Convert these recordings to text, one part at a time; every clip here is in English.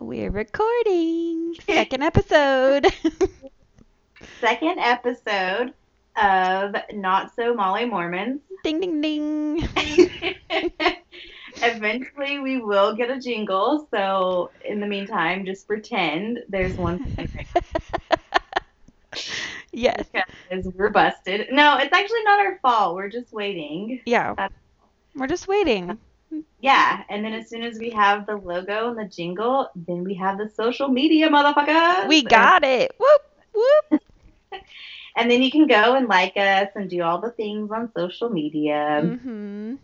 We're recording. Second episode. Second episode of Not So Molly Mormons. ding ding ding. Eventually, we will get a jingle. So, in the meantime, just pretend there's one yes. because we're busted. No, it's actually not our fault. We're just waiting. Yeah. That's- We're just waiting. Yeah, and then as soon as we have the logo and the jingle, then we have the social media, motherfucker. We got it. Whoop whoop. And then you can go and like us and do all the things on social media. Mhm.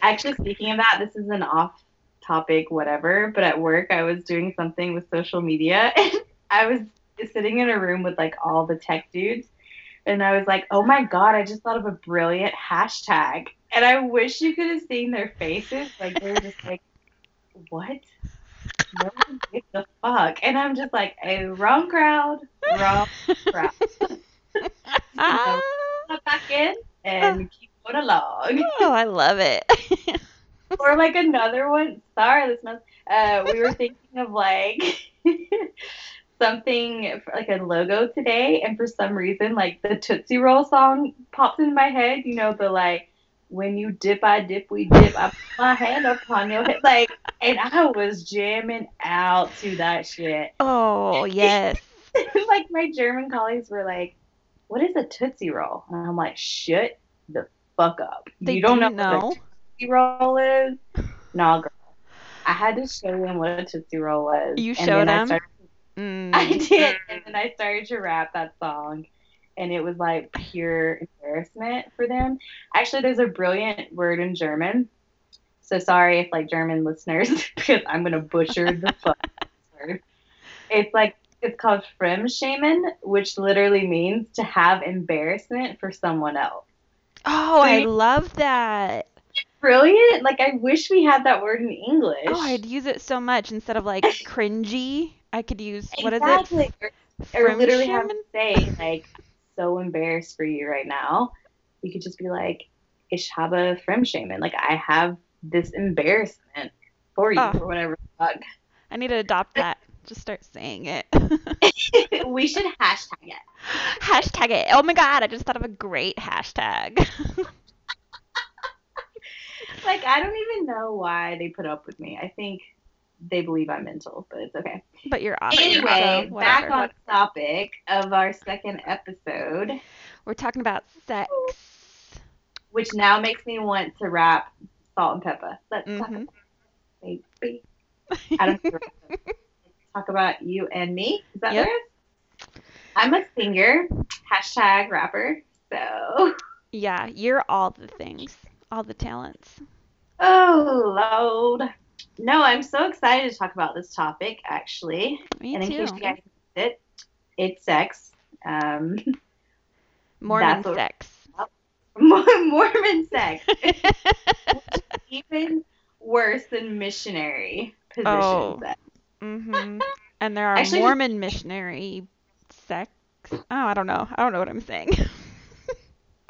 Actually, speaking of that, this is an off topic, whatever, but at work I was doing something with social media and I was sitting in a room with like all the tech dudes and I was like, oh my god, I just thought of a brilliant hashtag. And I wish you could have seen their faces. Like, they were just like, what? No one gives a fuck. And I'm just like, a wrong crowd, wrong crowd. Ah. Back in and keep going along. Oh, I love it. or like another one. Sorry, this month. Uh, we were thinking of like something like a logo today, and for some reason, like the Tootsie Roll song popped in my head. You know the like. When you dip, I dip, we dip. I put my hand upon your head, like, and I was jamming out to that shit. oh, yes. like my German colleagues were like, "What is a Tootsie Roll?" And I'm like, "Shut the fuck up! They you don't know, do what a. Tootsie Roll is?" Nah, girl. I had to show them what a Tootsie Roll was. You showed then I them? started- Mm. I did, and then I started to rap that song, and it was like pure embarrassment for them. Actually, there's a brilliant word in German. So sorry if like German listeners, because I'm gonna butcher the fuck out of this word. It's like it's called Fremdschämen, which literally means to have embarrassment for someone else. Oh, So I you- love that. Brilliant! Like I wish we had that word in English. Oh, I'd use it so much instead of like cringy. I could use what is it? Or, or literally have to say like so embarrassed for you right now. You could just be like, Ich habe Fremdschämen. Like I have this embarrassment for you Oh. or whatever. the I need to adopt that. Just start saying it. we should hashtag it. hashtag it. Oh my god, I just thought of a great hashtag. Like I don't even know why they put up with me. I think they believe I'm mental, but it's okay. but you're awesome. Anyway, so back on topic of our second episode, We're talking about sex. which now makes me want to rap Salt-N-Pepa. Let's talk Mhm. about baby. I don't talk about you and me. Is that Yep. I'm a singer, hashtag rapper. So, Yeah, you're all the things, all the talents. oh Lord. No, I'm so excited to talk about this topic. Actually, Me and in too. case you guys missed it, it's sex. Um, Mormon sex. Mormon sex. Even worse than missionary position Oh. sex. hmm And there are Actually, Mormon missionary sex. Oh, I don't know. I don't know what I'm saying.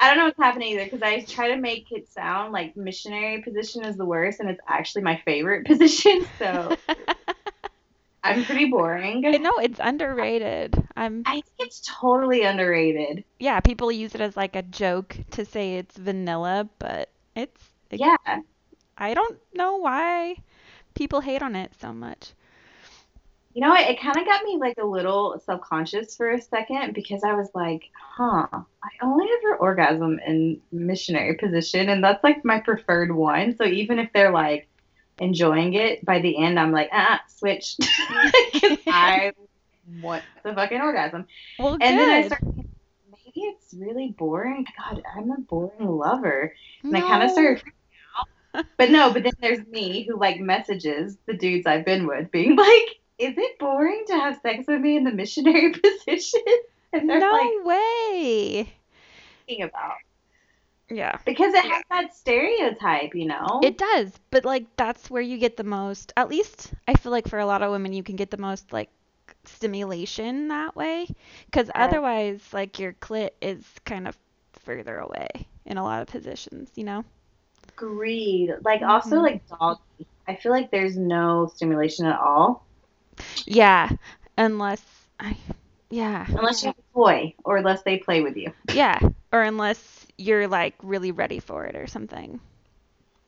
I don't know what's happening either because I try to make it sound like missionary position is the worst, and it's actually my favorite position. So I'm pretty boring. no, it's underrated. I'm I think it's totally underrated. yeah, people use it as like a joke to say it's vanilla, but it's it- Yeah, I don't know why people hate on it so much. You know, it, it kind of got me like a little subconscious for a second because I was like, huh, I only ever orgasm in missionary position, and that's like my preferred one. So even if they're like enjoying it, by the end, I'm like, ah, switch, because I want the fucking orgasm. Well, And then I good. started thinking, maybe it's really boring. God, I'm a boring lover. And I kind of No. started freaking out. But no, but then there's me who like messages the dudes I've been with being like, is it boring to have sex with me in the missionary position? And they're No like way. thinking about. Yeah. Because it has that stereotype, you know? It does, but like that's where you get the most, at least I feel like for a lot of women you can get the most like stimulation that way because Yeah. otherwise like your clit is kind of further away in a lot of positions, you know? Agreed. Like also Mhm. like doggy. I feel like there's no stimulation at all. Yeah, unless I, yeah, Unless you have a toy or unless they play with you. yeah, or unless you're like really ready for it or something.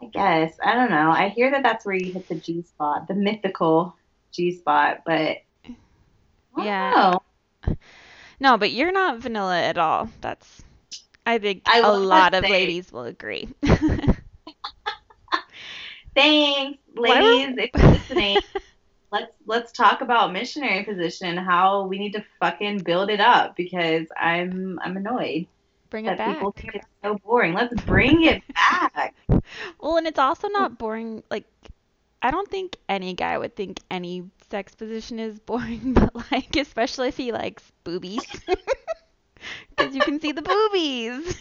I guess. I don't know. I hear that that's where you hit the G spot, the mythical G spot, but Yeah. know. No, but you're not vanilla at all. That's, I think I a lot of say- ladies will agree. Thanks, ladies, if you're listening. let's let's talk about missionary position and how we need to fucking build it up because I'm I'm annoyed Bring it that people back. think it's so boring. Let's bring it back. Well, and it's also not boring. Like, I don't think any guy would think any sex position is boring, but like, especially if he likes boobies. Because you can see the boobies.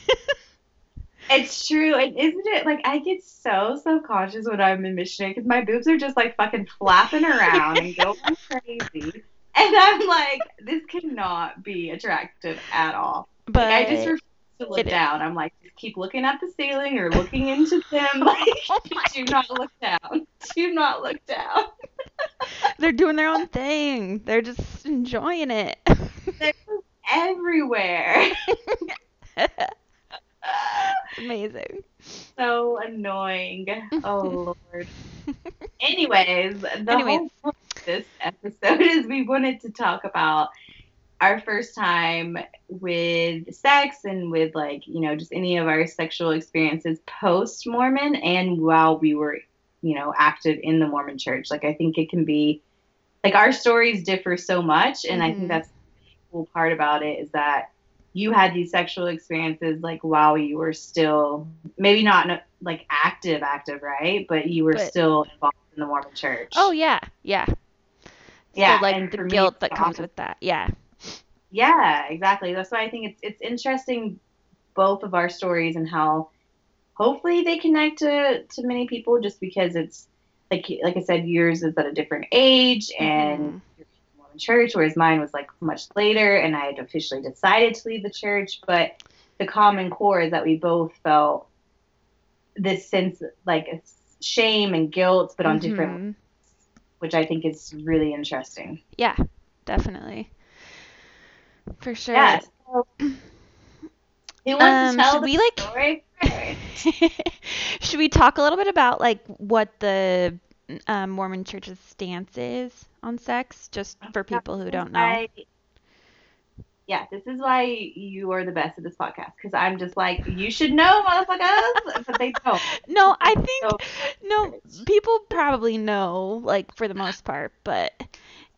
It's true, and isn't it like I get so self-conscious when I'm in missionary because my boobs are just like fucking flapping around and going crazy, and I'm like, this cannot be attractive at all. but Like, I just refuse to look it is. down. I'm like, just keep looking at the ceiling or looking into them. Like, Oh do not look down. Do not look down. they're doing their own thing. They're just enjoying it. They're everywhere. Amazing. so annoying. Oh lord. Anyways, the Anyways. whole point of this episode is we wanted to talk about our first time with sex and with like, you know, just any of our sexual experiences post Mormon and while we were, you know, active in the Mormon church. Like I think it can be like our stories differ so much and I Mhm. think that's the cool part about it is that you had these sexual experiences like while you were still maybe not like active active right but you were But- still involved in the mormon church Oh yeah, yeah. Yeah, So like the for me, guilt that comes with that. Yeah. yeah exactly that's why i think it's it's interesting both of our stories and how hopefully they connect to to many people just because it's like like i said yours is at a different age and Mhm. In church whereas mine was like much later and i had officially decided to leave the church but the common core is that we both felt this sense like shame and guilt but on different Mhm. which i think is really interesting Yeah, definitely. For sure. yeah so, who wants Um, to tell should the we, like- story? Should we talk a little bit about like what the um, Mormon Church's stance is on sex, just for people who don't know? I, yeah, this is why you are the best at this podcast because I'm just like, you should know, motherfuckers, but they don't. No, I think So- no people probably know, like for the most part, but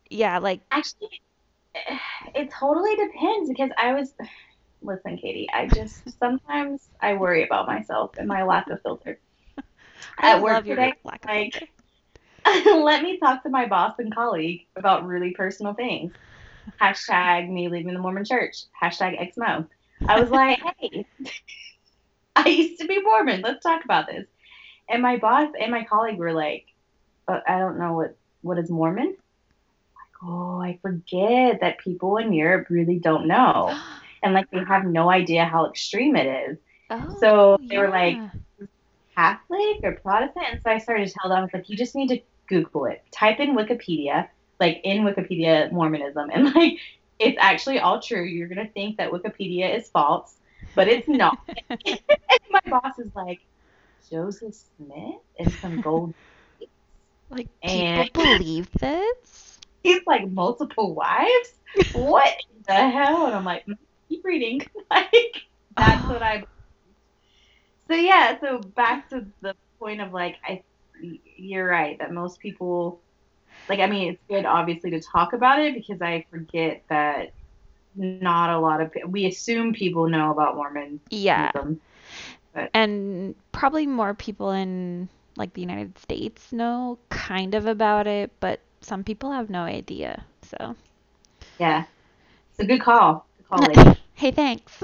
yeah, like Actually, it totally depends because I was. Listen, Katie, I just sometimes I worry about myself and my lack of filter. I At work love your today, lack of like- filter. let me talk to my boss and colleague about really personal things. Hashtag me leaving the Mormon church. Hashtag XMO. I was like, hey, I used to be Mormon. Let's talk about this. And my boss and my colleague were like, I don't know what, what is Mormon? Like, oh, I forget that people in Europe really don't know. And like they have no idea how extreme it is. Oh, So they were like. Catholic or Protestant. And so I started to tell them, I was like, you just need to Google it. Type in Wikipedia, like in Wikipedia Mormonism, and like it's actually all true. You're gonna think that Wikipedia is false, but it's not. and my boss is like, Joseph Smith and some gold. like and- people believe this? He's like multiple wives. What in the hell? And I'm like, "Mm, keep reading. Like that's what I. Believe. So yeah, so back to the point of like I, you're right that most people, like I mean, it's good obviously to talk about it because I forget that not a lot of we assume people know about Mormonism. Yeah. And probably more people in like the United States know kind of about it, but some people have no idea. So, Yeah, it's a good call. Good call, hey, thanks.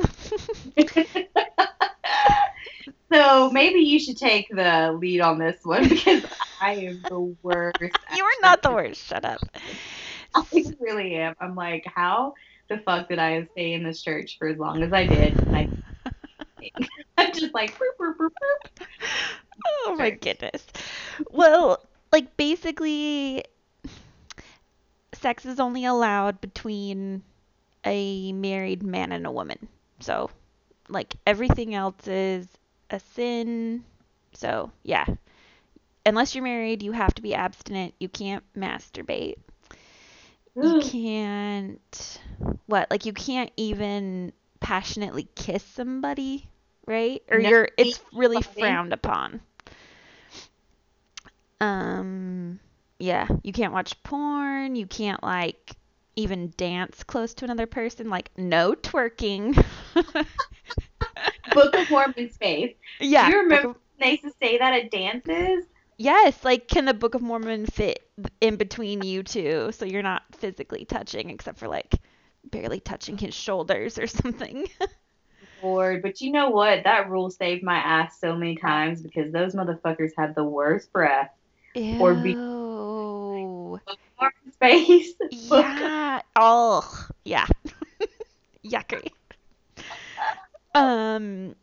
so maybe you should take the lead on this one because I am the worst. you are not the worst. Shut up. I really am. I'm like, how the fuck did I stay in this church for as long as I did? I, I'm just like, boop, boop, boop. Oh my goodness. Well, like basically sex is only allowed between a married man and a woman. So, like everything else is a sin. So, yeah. Unless you're married, you have to be abstinent. You can't masturbate. You can't what? Like you can't even passionately kiss somebody, right? Or No, you're it's really frowned upon. Um yeah, you can't watch porn, you can't like even dance close to another person, like no twerking. Book of Mormon space. yeah. Do you remember of- when they used to say that at dances? yes, like can the Book of Mormon fit in between you two so you're not physically touching except for like barely touching his shoulders or something. Lord, but you know what? That rule saved my ass so many times because those motherfuckers had the worst breath. Or be- Ew. Book of Mormon space. Yeah. Oh, yeah. Yucky. Um,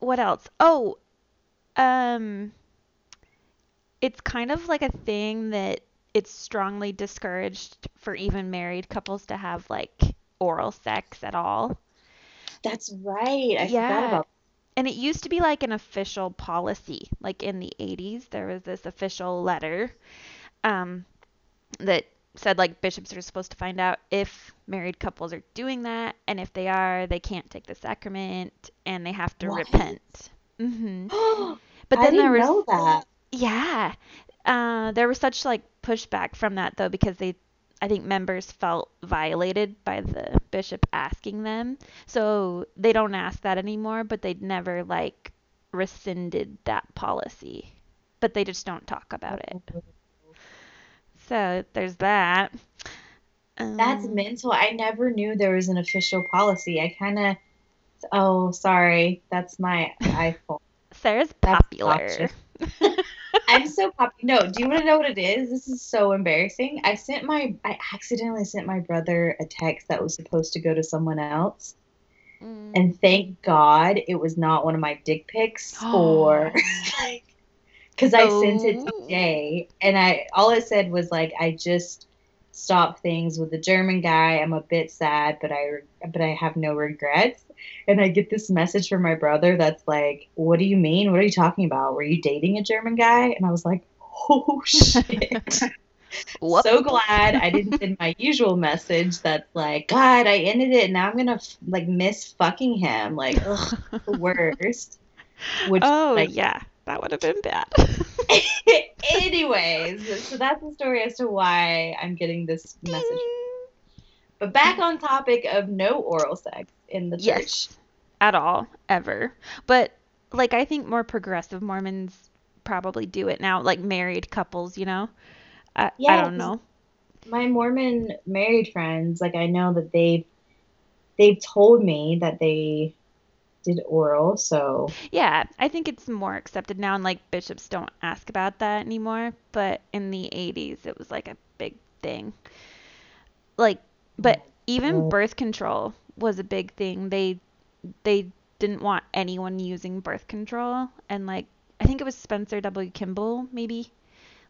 what else? Oh, um, it's kind of like a thing that it's strongly discouraged for even married couples to have like oral sex at all. That's right. I Yeah. forgot about And it used to be like an official policy. Like in the 80s, there was this official letter um, that said like bishops are supposed to find out if married couples are doing that, and if they are, they can't take the sacrament and they have to What? repent. hmm. But then there didn't was know that. yeah, uh, there was such like pushback from that though because they, I think members felt violated by the bishop asking them, so they don't ask that anymore. But they'd never like rescinded that policy, but they just don't talk about it. So there's that. That's Um, mental. I never knew there was an official policy. I kind of. Oh, sorry. That's my iPhone. Sarah's popular. I'm so pop. No, do you want to know what it is? This is so embarrassing. I sent my. I accidentally sent my brother a text that was supposed to go to someone else, Mm. and thank God it was not one of my dick pics or like, because I sent it Oh. today, and I all it said was like I just stopped things with the German guy. I'm a bit sad, but I but I have no regrets. And I get this message from my brother that's like, "What do you mean? What are you talking about? Were you dating a German guy?" And I was like, "Oh shit." So glad I didn't send my usual message that's like, God, I ended it. Now I'm gonna like miss fucking him. Like, ugh, the worst. Which, oh like, yeah, that would have been bad. anyways, so that's the story as to why I'm getting this message. But back on topic of no oral sex in the church. Yes, at all, ever. But like, I think more progressive Mormons probably do it now, like married couples, you know. I, I don't know. My Mormon married friends, like I know that they've they've told me that they did oral, so Yeah, I think it's more accepted now, and like bishops don't ask about that anymore. But in the 80s, it was like a big thing. Like, but mm-hmm. even Oh. birth control was a big thing. They they didn't want anyone using birth control, and like I think it was Spencer W. Kimball maybe,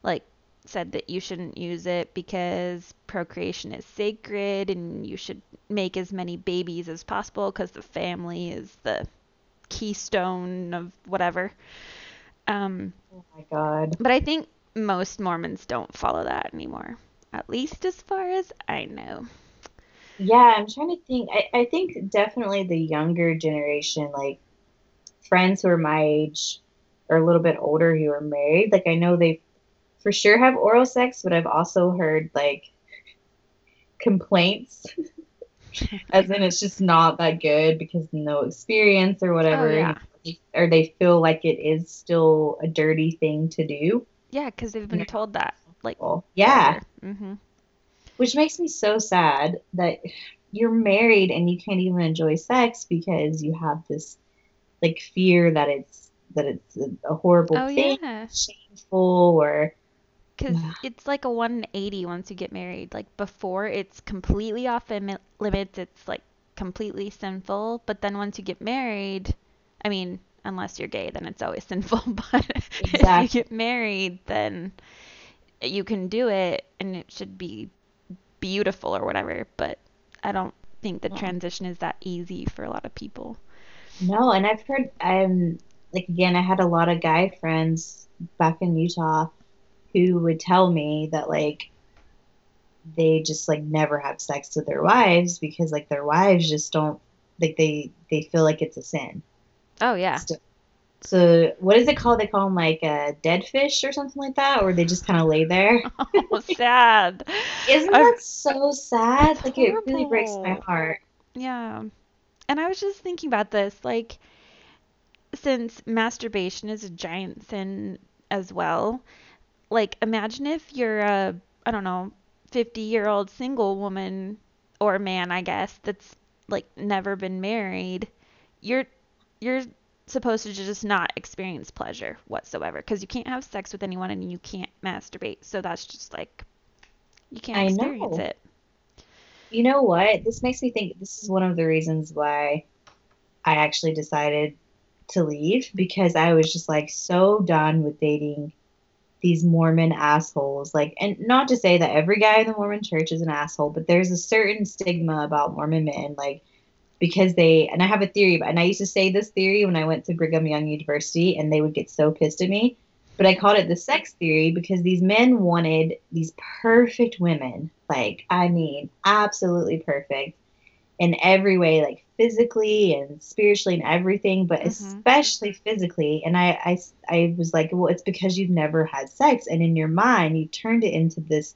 like said that you shouldn't use it because procreation is sacred and you should make as many babies as possible because the family is the keystone of whatever. Um, oh my god. but I think most Mormons don't follow that anymore, at least as far as I know. Yeah, I'm trying to think. I, I think definitely the younger generation, like friends who are my age or a little bit older who are married, like I know they for sure have oral sex, but I've also heard like complaints, as in it's just not that good because no experience or whatever, Oh, yeah. or they feel like it is still a dirty thing to do. Yeah, because they've been told that. Like, yeah. Mm-hmm. Which makes me so sad that you're married and you can't even enjoy sex because you have this like fear that it's that it's a, horrible Oh thing, yeah, shameful or because Yeah. it's like a 180 once you get married. Like before, it's completely off imi- limits. It's like completely sinful. But then once you get married, I mean, unless you're gay, then it's always sinful. But if you get married, then you can do it, and it should be beautiful or whatever, but I don't think the Yeah. transition is that easy for a lot of people. No, and I've heard I'm like again, I had a lot of guy friends back in Utah who would tell me that like they just like never have sex with their wives because like their wives just don't like they they feel like it's a sin. Oh yeah. Still. So what is it called? They call them like a dead fish or something like that, or they just kind of lay there. Oh, sad. Isn't I've- that so sad? Like it really breaks my heart. Yeah. And I was just thinking about this, like, since masturbation is a giant sin as well, like, imagine if you're a, I don't know, 50 year old single woman or man, I guess, that's like never been married. You're, you're supposed to just not experience pleasure whatsoever because you can't have sex with anyone and you can't masturbate. So that's just like, you can't I experience know. it. You know what? This makes me think this is one of the reasons why I actually decided to leave because I was just like so done with dating these Mormon assholes. Like, and not to say that every guy in the Mormon church is an asshole, but there's a certain stigma about Mormon men, like, because they, and I have a theory, and I used to say this theory when I went to Brigham Young University, and they would get so pissed at me. But I called it the sex theory because these men wanted these perfect women. Like, I mean, absolutely perfect in every way, like physically and spiritually and everything, but Mhm. especially physically. And I, I, I was like, well, it's because you've never had sex. And in your mind, you turned it into this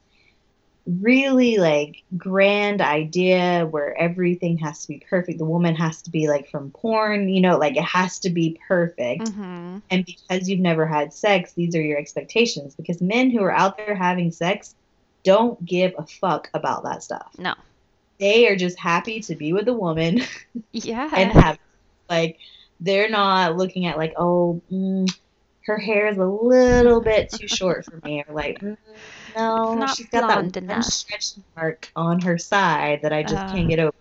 really like grand idea where everything has to be perfect. The woman has to be like from porn, you know, like it has to be perfect. Mm-hmm. And because you've never had sex, these are your expectations. Because men who are out there having sex don't give a fuck about that stuff. No. They are just happy to be with a woman Yeah. and have like they're not looking at like oh mm, her hair is a little bit too short for me or like mm, no she's got that one stretch mark on her side that I just Uh, can't get over.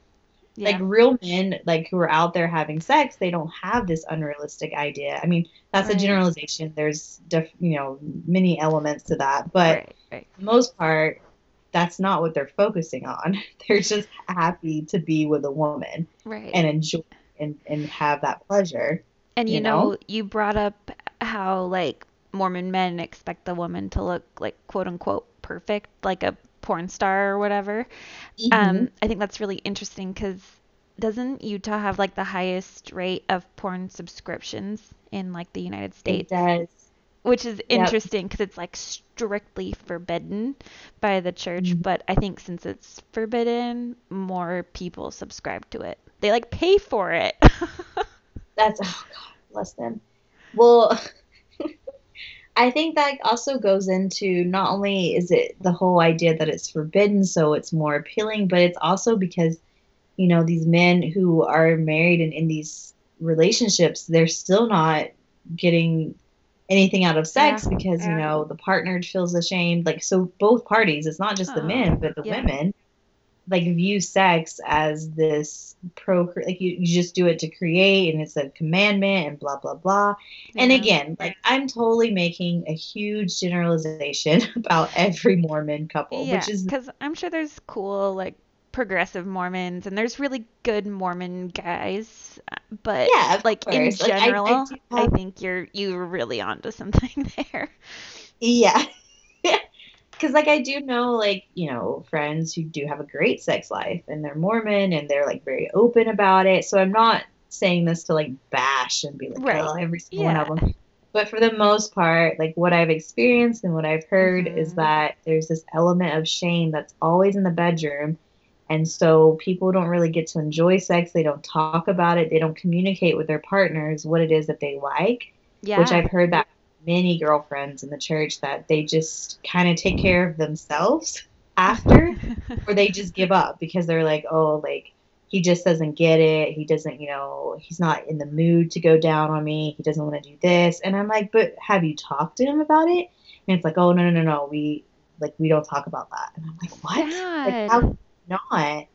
yeah. Like real men, like who are out there having sex, they don't have this unrealistic idea. I mean, that's a generalization. There's, def- you know, many elements to that, but right, right. for the most part, that's not what they're focusing on. They're just happy to be with a woman Right. and enjoy and, and have that pleasure. And you, you know, know? you brought up how like Mormon men expect the woman to look like quote unquote perfect, like a porn star or whatever. Mm-hmm. Um, I think that's really interesting because doesn't Utah have like the highest rate of porn subscriptions in like the United it States? does. Which is interesting because it's like strictly forbidden by the church, Mhm. but I think since it's forbidden, more people subscribe to it. They like pay for it. That's oh god, bless them. Well, I think that also goes into not only is it the whole idea that it's forbidden, so it's more appealing, but it's also because you know these men who are married and in these relationships, they're still not getting anything out of sex Yeah, because yeah. you know the partner feels ashamed. Like so, both parties. It's not just the men, but the yeah. women like view sex as this pro like you, you just do it to create and it's a commandment and blah blah blah and again like i'm totally making a huge generalization about every mormon couple Yeah, which is because I'm sure there's cool like progressive Mormons and there's really good Mormon guys, but yeah like in course. Like, I- I general, I, think you're you're really onto something there. yeah because like i do know like you know friends who do have a great sex life and they're mormon and they're like very open about it so i'm not saying this to like bash and be like Right. oh every single one of them but for the most part like what i've experienced and what i've heard is Mhm. that there's this element of shame that's always in the bedroom and so people don't really get to enjoy sex they don't talk about it they don't communicate with their partners what it is that they like Yeah. which I've heard that many girlfriends in the church that they just kind of take care of themselves after, or they just give up because they're like, oh, like he just doesn't get it. He doesn't, you know, he's not in the mood to go down on me. He doesn't want to do this. And I'm like, but have you talked to him about it? And it's like, oh, no, no, no, no. We like we don't talk about that. And I'm like, what? Like how not?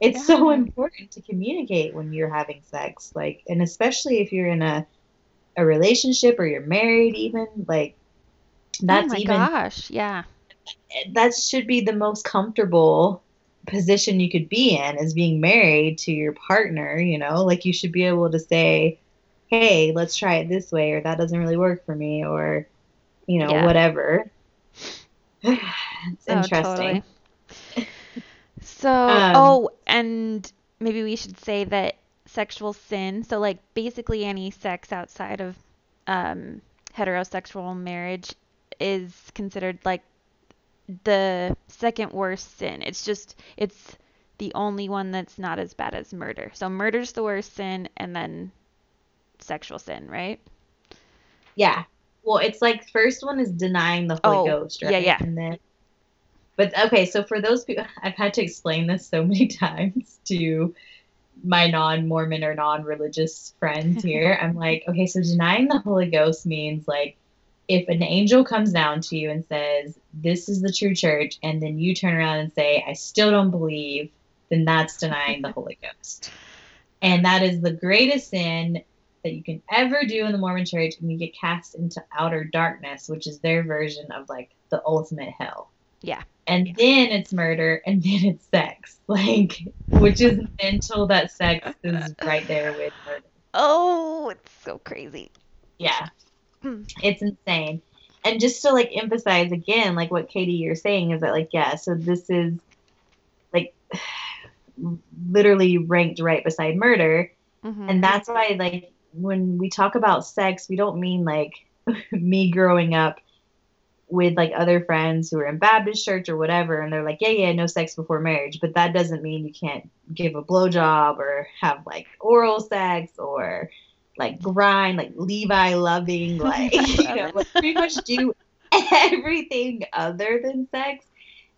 It's so important to communicate when you're having sex, like, and especially if you're in a a relationship or you're married, even like oh that's oh my even gosh, yeah. that should be the most comfortable position you could be in as being married to your partner, you know? Like you should be able to say, "Hey, let's try it this way," or "That doesn't really work for me," or you know, Yeah. whatever. it's Oh, interesting. totally. So, Um, oh, and maybe we should say that sexual sin, so like basically any sex outside of um, heterosexual marriage is considered like the second worst sin. It's just, it's the only one that's not as bad as murder. So murder's the worst sin, and then sexual sin, right? Yeah. Well, it's like first one is denying the Holy Oh, Ghost, yeah, right? yeah. And then, but okay, so for those people, I've had to explain this so many times to my non-Mormon or non-religious friends here. I'm like, okay, so denying the Holy Ghost means like if an angel comes down to you and says, "This is the true church," and then you turn around and say, "I still don't believe," then that's denying the Holy Ghost. And that is the greatest sin that you can ever do in the Mormon church, and you get cast into outer darkness, which is their version of like the ultimate hell. Yeah. And then it's murder, and then it's sex, like, which is mental that sex is right there with murder. Oh, it's so crazy. Yeah. Hmm. It's insane. And just to like emphasize again, like what Katie you're saying is that like yeah, so this is like literally ranked right beside murder. Mhm. And that's why like when we talk about sex, we don't mean like me growing up with like other friends who are in Baptist church or whatever, and they're like, yeah, yeah, no sex before marriage. But that doesn't mean you can't give a blowjob or have like oral sex or like grind, like Levi loving, like you know, like pretty much do everything other than sex.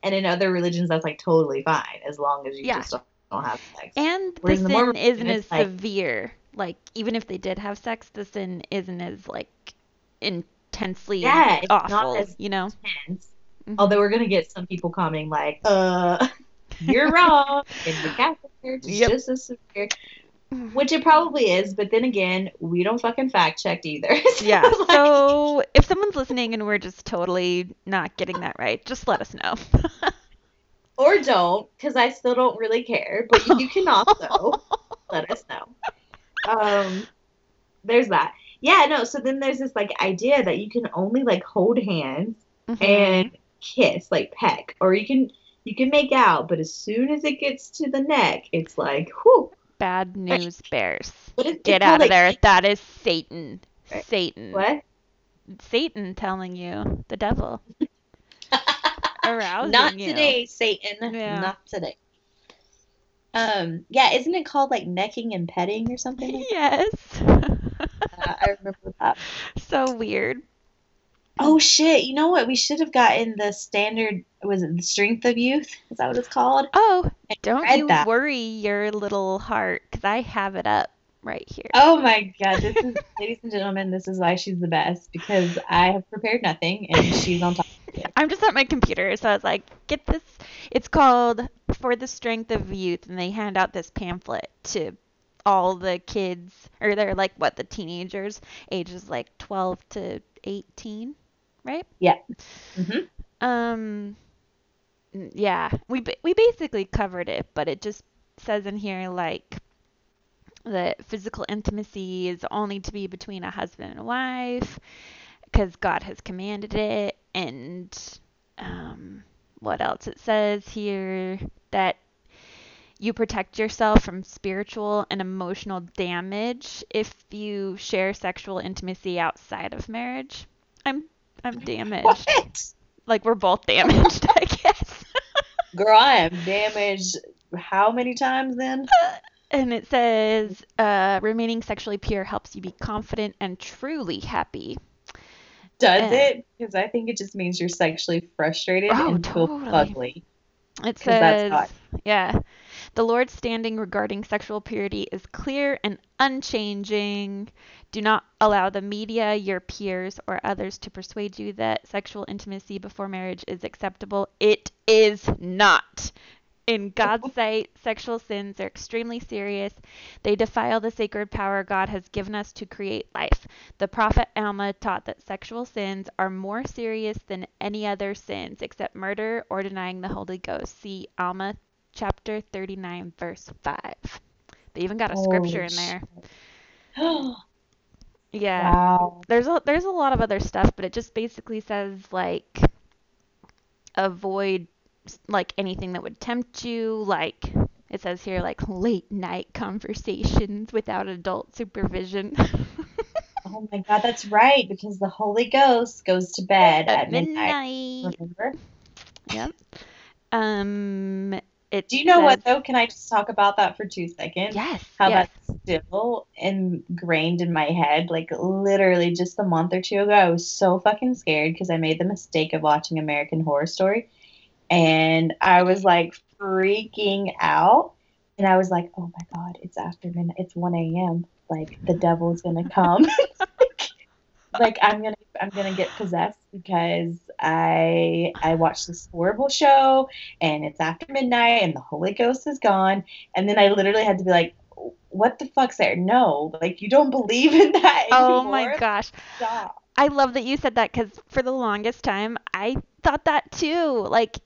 And in other religions, that's like totally fine as long as you Yeah. just don't, don't have sex. And the Whereas the sin Mormon isn't as like- severe. Like even if they did have sex, the sin isn't as like intensely Yeah, it's not awful. as- you know. Mhm. Although we're gonna get some people commenting like, uh, you're wrong. In the Catholic Church, it's Yep. just as severe. Which it probably is, but then again, we don't fucking fact check either. So, Yeah. like, So if someone's listening and we're just totally not getting that right, just let us know. or don't, because I still don't really care. But you can also let us know. Um, there's that. Yeah, no. So then there's this like idea that you can only like hold hands Mhm. and kiss, like peck, or you can you can make out, but as soon as it gets to the neck, it's like, whew. Bad news bears. Get out of like, there. That is Satan. Right. Satan. What? Satan telling you. The devil. Arousing Not you. today, Satan. Yeah. Not today. Um, yeah, isn't it called like necking and petting or something like Yes. I remember that. so weird. Oh shit! You know what? We should have gotten the standard. Was it the Strength of Youth? Is that what it's called? Oh, don't you that. worry your little heart, because I have it up right here. Oh my god! This is, ladies and gentlemen, this is why she's the best because I have prepared nothing and she's on top. I'm just at my computer, so I was like, get this. It's called For the Strength of Youth, and they hand out this pamphlet to all the kids, or they're like, what, the teenagers, ages like 12 to 18, right? Yeah mhm. Um, yeah, we we basically covered it, but it just says in here like that physical intimacy is only to be between a husband and a wife because God has commanded it, and um, what else? It says here that you protect yourself from spiritual and emotional damage if you share sexual intimacy outside of marriage. I'm I'm damaged. What? Like we're both damaged, I guess. Girl, I am damaged. How many times then? and it says uh, remaining sexually pure helps you be confident and truly happy. Does Yeah. it? Because I think it just means you're sexually frustrated Oh, and feel totally. ugly. It says, yeah, the Lord's standing regarding sexual purity is clear and unchanging. Do not allow the media, your peers, or others to persuade you that sexual intimacy before marriage is acceptable. It is not. In God's sight, sexual sins are extremely serious. They defile the sacred power God has given us to create life. The prophet Alma taught that sexual sins are more serious than any other sins except murder or denying the Holy Ghost. See Alma chapter 39, verse 5. They even got a scripture Holy in there. Yeah. wow. There's a there's a lot of other stuff, but it just basically says like avoid like anything that would tempt you, like it says here like late night conversations without adult supervision. Oh my god, that's right, because the Holy Ghost goes to bed At at midnight. midnight. Remember? Yep. Um it Do you know what though? Can I just talk about that for two seconds? Yes. How yes. that's still ingrained in my head. Like literally just a month or two ago, I was so fucking scared because I made the mistake of watching American Horror Story. And I was like freaking out. And I was like, oh my God, it's after midnight. It's 1 a.m. Like the devil's gonna come. like I'm gonna I'm gonna get possessed because I I watched this horrible show and it's after midnight and the Holy Ghost is gone. And then I literally had to be like, what the fuck's there? No, like you don't believe in that Oh my gosh. Stop. I love that you said that because for the longest time, I thought that too. Like,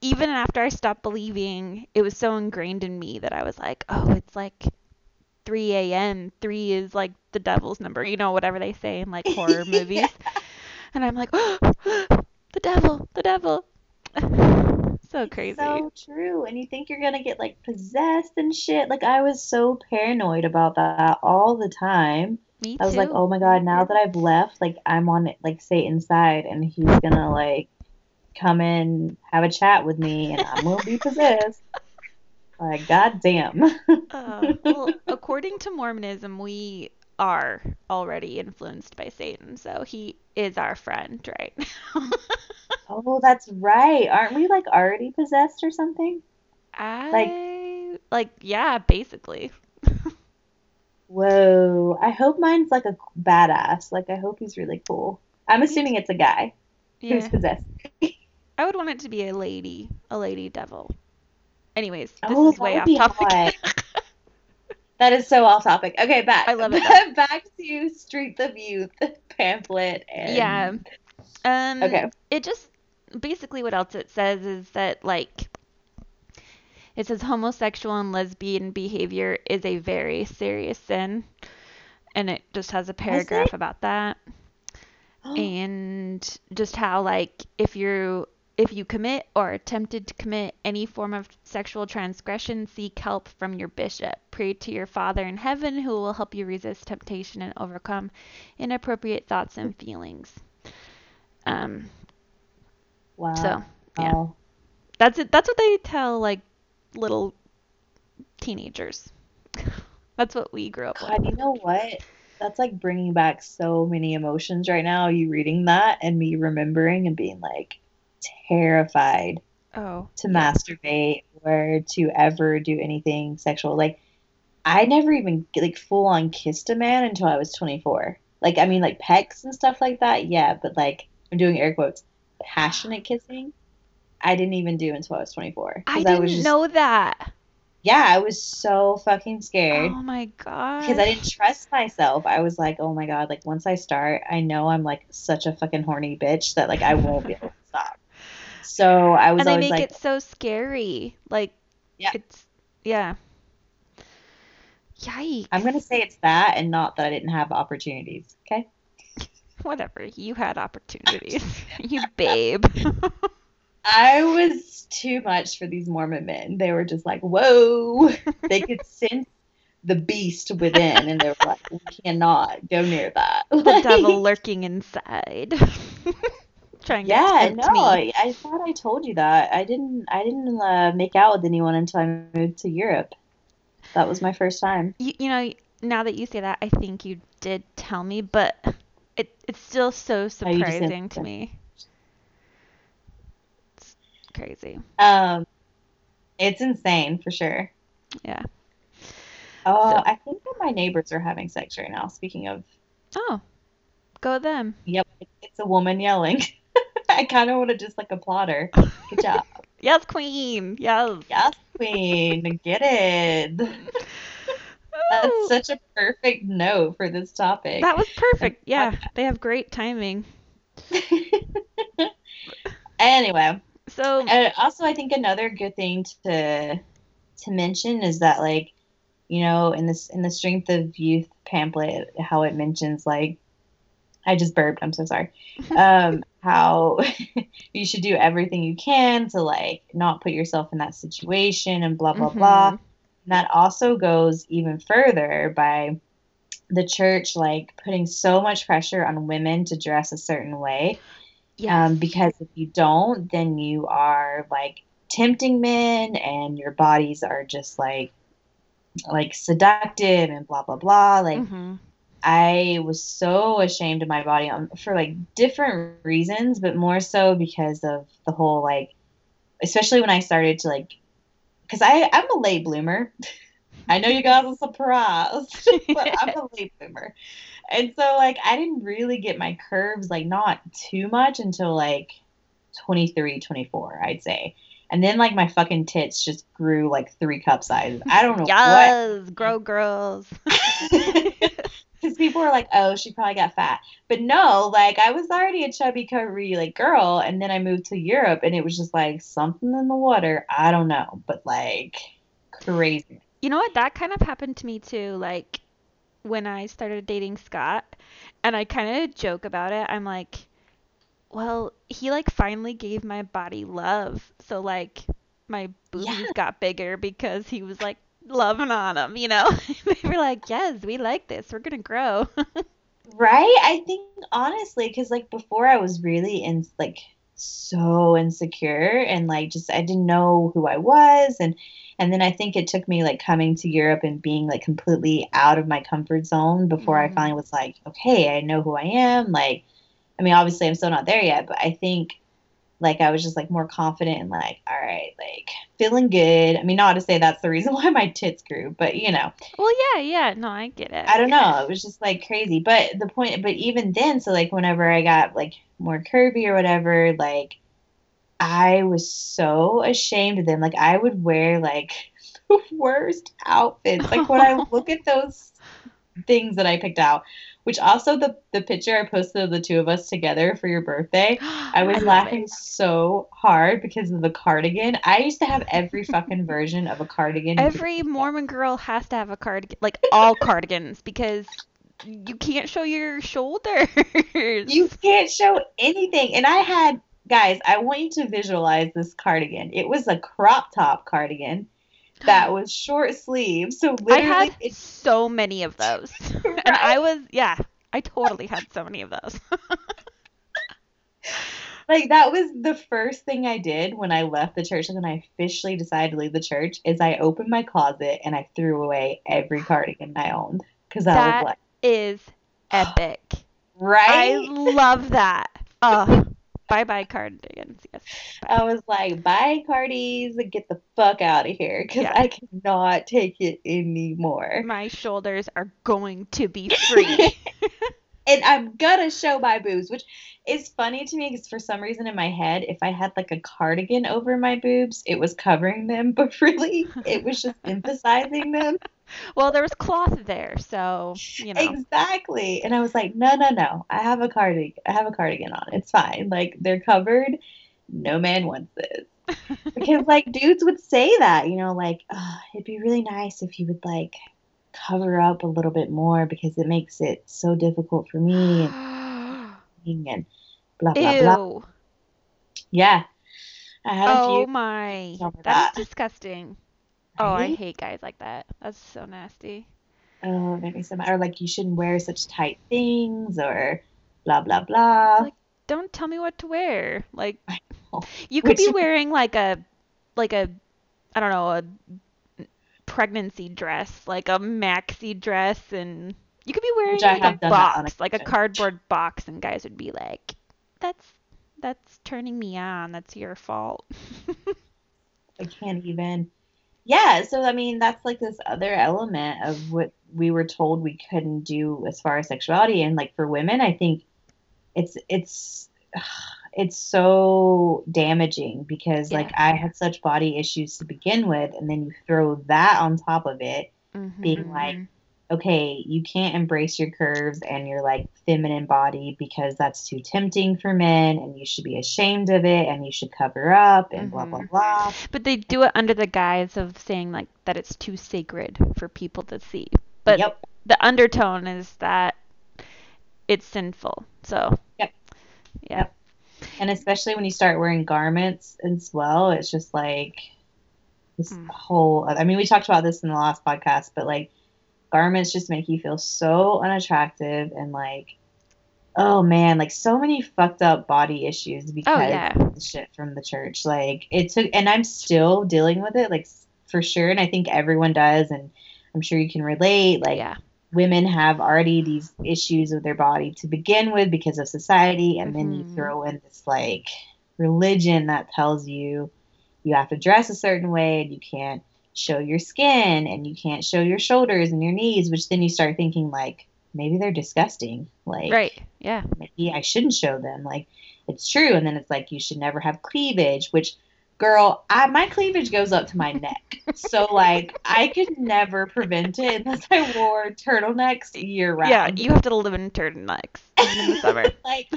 even after I stopped believing, it was so ingrained in me that I was like, oh, it's like 3 a.m. 3 is like the devil's number, you know, whatever they say in like horror movies. And I'm like, oh, the devil, the devil. so crazy. So true. And you think you're gonna get like possessed and shit. Like I was so paranoid about that all the time. Me I was like, oh my god, now that I've left, like I'm on like Satan's side and he's gonna like come in, have a chat with me, and I'm gonna be possessed. Like, goddamn. Uh, well, according to Mormonism, we are already influenced by Satan, so he is our friend right now. oh, that's right. Aren't we like already possessed or something? I like yeah, basically. Whoa. I hope mine's like a badass. Like, I hope he's really cool. I'm assuming it's a guy yeah. who's possessed. I would want it to be a lady, a lady devil. Anyways, this Oh, is way off topic. That is so off topic. Okay, back. I love it, back to Strength of Youth pamphlet and Yeah. Um Okay. it just basically what else it says is that like it says homosexual and lesbian behavior is a very serious sin. And it just has a paragraph about that. and just how like if you if you commit or are tempted to commit any form of sexual transgression seek help from your bishop pray to your father in heaven who will help you resist temptation and overcome inappropriate thoughts and feelings um wow. so yeah Wow. that's it that's what they tell like little teenagers that's what we grew up God, with you know what? That's like bringing back so many emotions right now. You reading that and me remembering and being like terrified oh to masturbate or to ever do anything sexual. Like, I never even like full on kissed a man until I was 24. Like, I mean, like pecks and stuff like that, yeah, but like, I'm doing air quotes, passionate kissing, I didn't even do until I was 24. I didn't was just, know that Yeah, I was so fucking scared oh my god because I didn't trust myself. I was like, oh my god, like once I start, I know I'm like such a fucking horny bitch that like I won't be able to. So I was like, and they make like, it so scary. Like, Yeah. it's yeah. Yikes! I'm gonna say it's that and not that I didn't have opportunities. Okay. Whatever. You had opportunities. you babe. I was too much for these Mormon men. They were just like, whoa. They could sense the beast within, and they were like, we cannot go near that. the Like, devil lurking inside. Trying to Yeah, tempt no, me. I, I thought I told you that. I didn't. I didn't uh, make out with anyone until I moved to Europe. That was my first time. You, you know, now that you say that, I think you did tell me, but it it's still so Oh, surprising to me. It's crazy. Um, it's insane for sure. Yeah. Oh, So- I think that my neighbors are having sex right now. Speaking of, Oh, go them. yep, it's a woman yelling. I kind of want to just like applaud her. Good job. Yes, queen. Yes. Yes, queen. Get it. That's such a perfect note for this topic. That was perfect. Yeah, they have great timing. anyway, So, uh, also I think another good thing to to mention is that like you know in this in the strength of youth pamphlet how it mentions like I just burped. I'm so sorry. Um, how you should do everything you can to like not put yourself in that situation and blah blah Mhm. blah. And that also goes even further by the church like putting so much pressure on women to dress a certain way. Yes. Um, because if you don't, then you are like tempting men, and your bodies are just like like seductive and blah blah blah. Like Mhm. I was so ashamed of my body um, for like different reasons, but more so because of the whole like, especially when I started to like, because I I'm a late bloomer. I know you guys are surprised, but I'm a late bloomer, and so like I didn't really get my curves like not too much until like 23, 24, I'd say. And then like my fucking tits just grew like three cup sizes. I don't know what yes, grow girls. Because people were like, "Oh, she probably got fat," but no, like I was already a chubby, curvy like girl, and then I moved to Europe, and it was just like something in the water. I don't know, but like crazy. You know what? That kind of happened to me too. Like when I started dating Scott, and I kind of joke about it. I'm like, well, he like finally gave my body love. So like my boobies Yeah. got bigger because he was like loving on them, you know? they were like, yes, we like this. We're gonna grow. Right? I think honestly, because like before I was really in like so insecure and like just I didn't know who I was and and then I think it took me like coming to Europe and being like completely out of my comfort zone before I Mhm. finally was like, okay, I know who I am. Like, I mean, obviously I'm still not there yet, but I think like I was just like more confident and like, all right, like feeling good. I mean, not to say that's the reason why my tits grew, but you know, well, yeah, yeah. No, I get it. I don't know. It was just like crazy. But the point, but even then, so like whenever I got like more curvy or whatever, like I was so ashamed of them. Like I would wear like the worst outfits. Like when I look at those things that I picked out, which also the the picture I posted of the two of us together for your birthday, I was love laughing it. so hard because of the cardigan. I used to have every fucking version of a cardigan. Every. Mormon girl has to have a cardigan, like all cardigans, because you can't show your shoulders. You can't show anything. And I had, guys, I want you to visualize this cardigan. It was a crop top cardigan that was short sleeve. So I had it, so many of those. And I was, yeah, I totally had so many of those. like that was the first thing I did when I left the church and when I officially decided to leave the church is I opened my closet and I threw away every cardigan I owned because I That was like, is epic. Right? I love that. Oh, bye bye cardigans. Yes. I was like, bye, Cardis, get the fuck out of here because Yeah. I cannot take it anymore. My shoulders are going to be free. and I'm gonna show my boobs, which is funny to me because for some reason in my head, if I had like a cardigan over my boobs, it was covering them, but really it was just emphasizing them. Well, there was cloth there, so, you know. Exactly. And I was like, no, no, no. I have a cardigan. I have a cardigan on. It's fine. Like they're covered. No man wants this. Because like dudes would say that, you know, like, oh, it'd be really nice if you would like cover up a little bit more because it makes it so difficult for me and, and blah blah blah. Yeah. I had a Oh few. my. That's that. disgusting. Oh, I hate guys like that. That's so nasty. Oh, me so mad. Or like you shouldn't wear such tight things or blah blah blah. Like, Don't tell me what to wear. Like, you could Which- be wearing like a, like a, I don't know, a pregnancy dress, like a maxi dress, and you could be wearing like a that box, like a cardboard box, and guys would be like, "That's that's turning me on. That's your fault." I can't even. Yeah, so I mean, that's like this other element of what we were told we couldn't do as far as sexuality, and like for women, I think it's it's it's so damaging because like I had such body issues to begin with, and then you throw that on top of it, being like, Mhm. Okay, you can't embrace your curves and your like feminine body because that's too tempting for men and you should be ashamed of it and you should cover up and blah blah Mhm. blah. But they do it under the guise of saying like that it's too sacred for people to see. But yep. the undertone is that it's sinful. So Yep. Yeah. Yep. And especially when you start wearing garments as well, it's just like this Mm. whole. I mean, we talked about this in the last podcast, but like garments just make you feel so unattractive and like, oh man, like so many fucked up body issues because Oh, yeah. of the shit from the church. Like it took, and I'm still dealing with it, like for sure. And I think everyone does, and I'm sure you can relate. Like yeah. women have already these issues with their body to begin with because of society and then you Mhm. throw in this like religion that tells you you have to dress a certain way and you can't show your skin and you can't show your shoulders and your knees which then you start thinking like maybe they're disgusting like Right. Yeah. maybe I shouldn't show them. Like it's true. And then it's like you should never have cleavage, which girl, I my cleavage goes up to my neck. So like I could never prevent it unless I wore turtlenecks year round. Yeah, you have to live in turtlenecks in the summer. like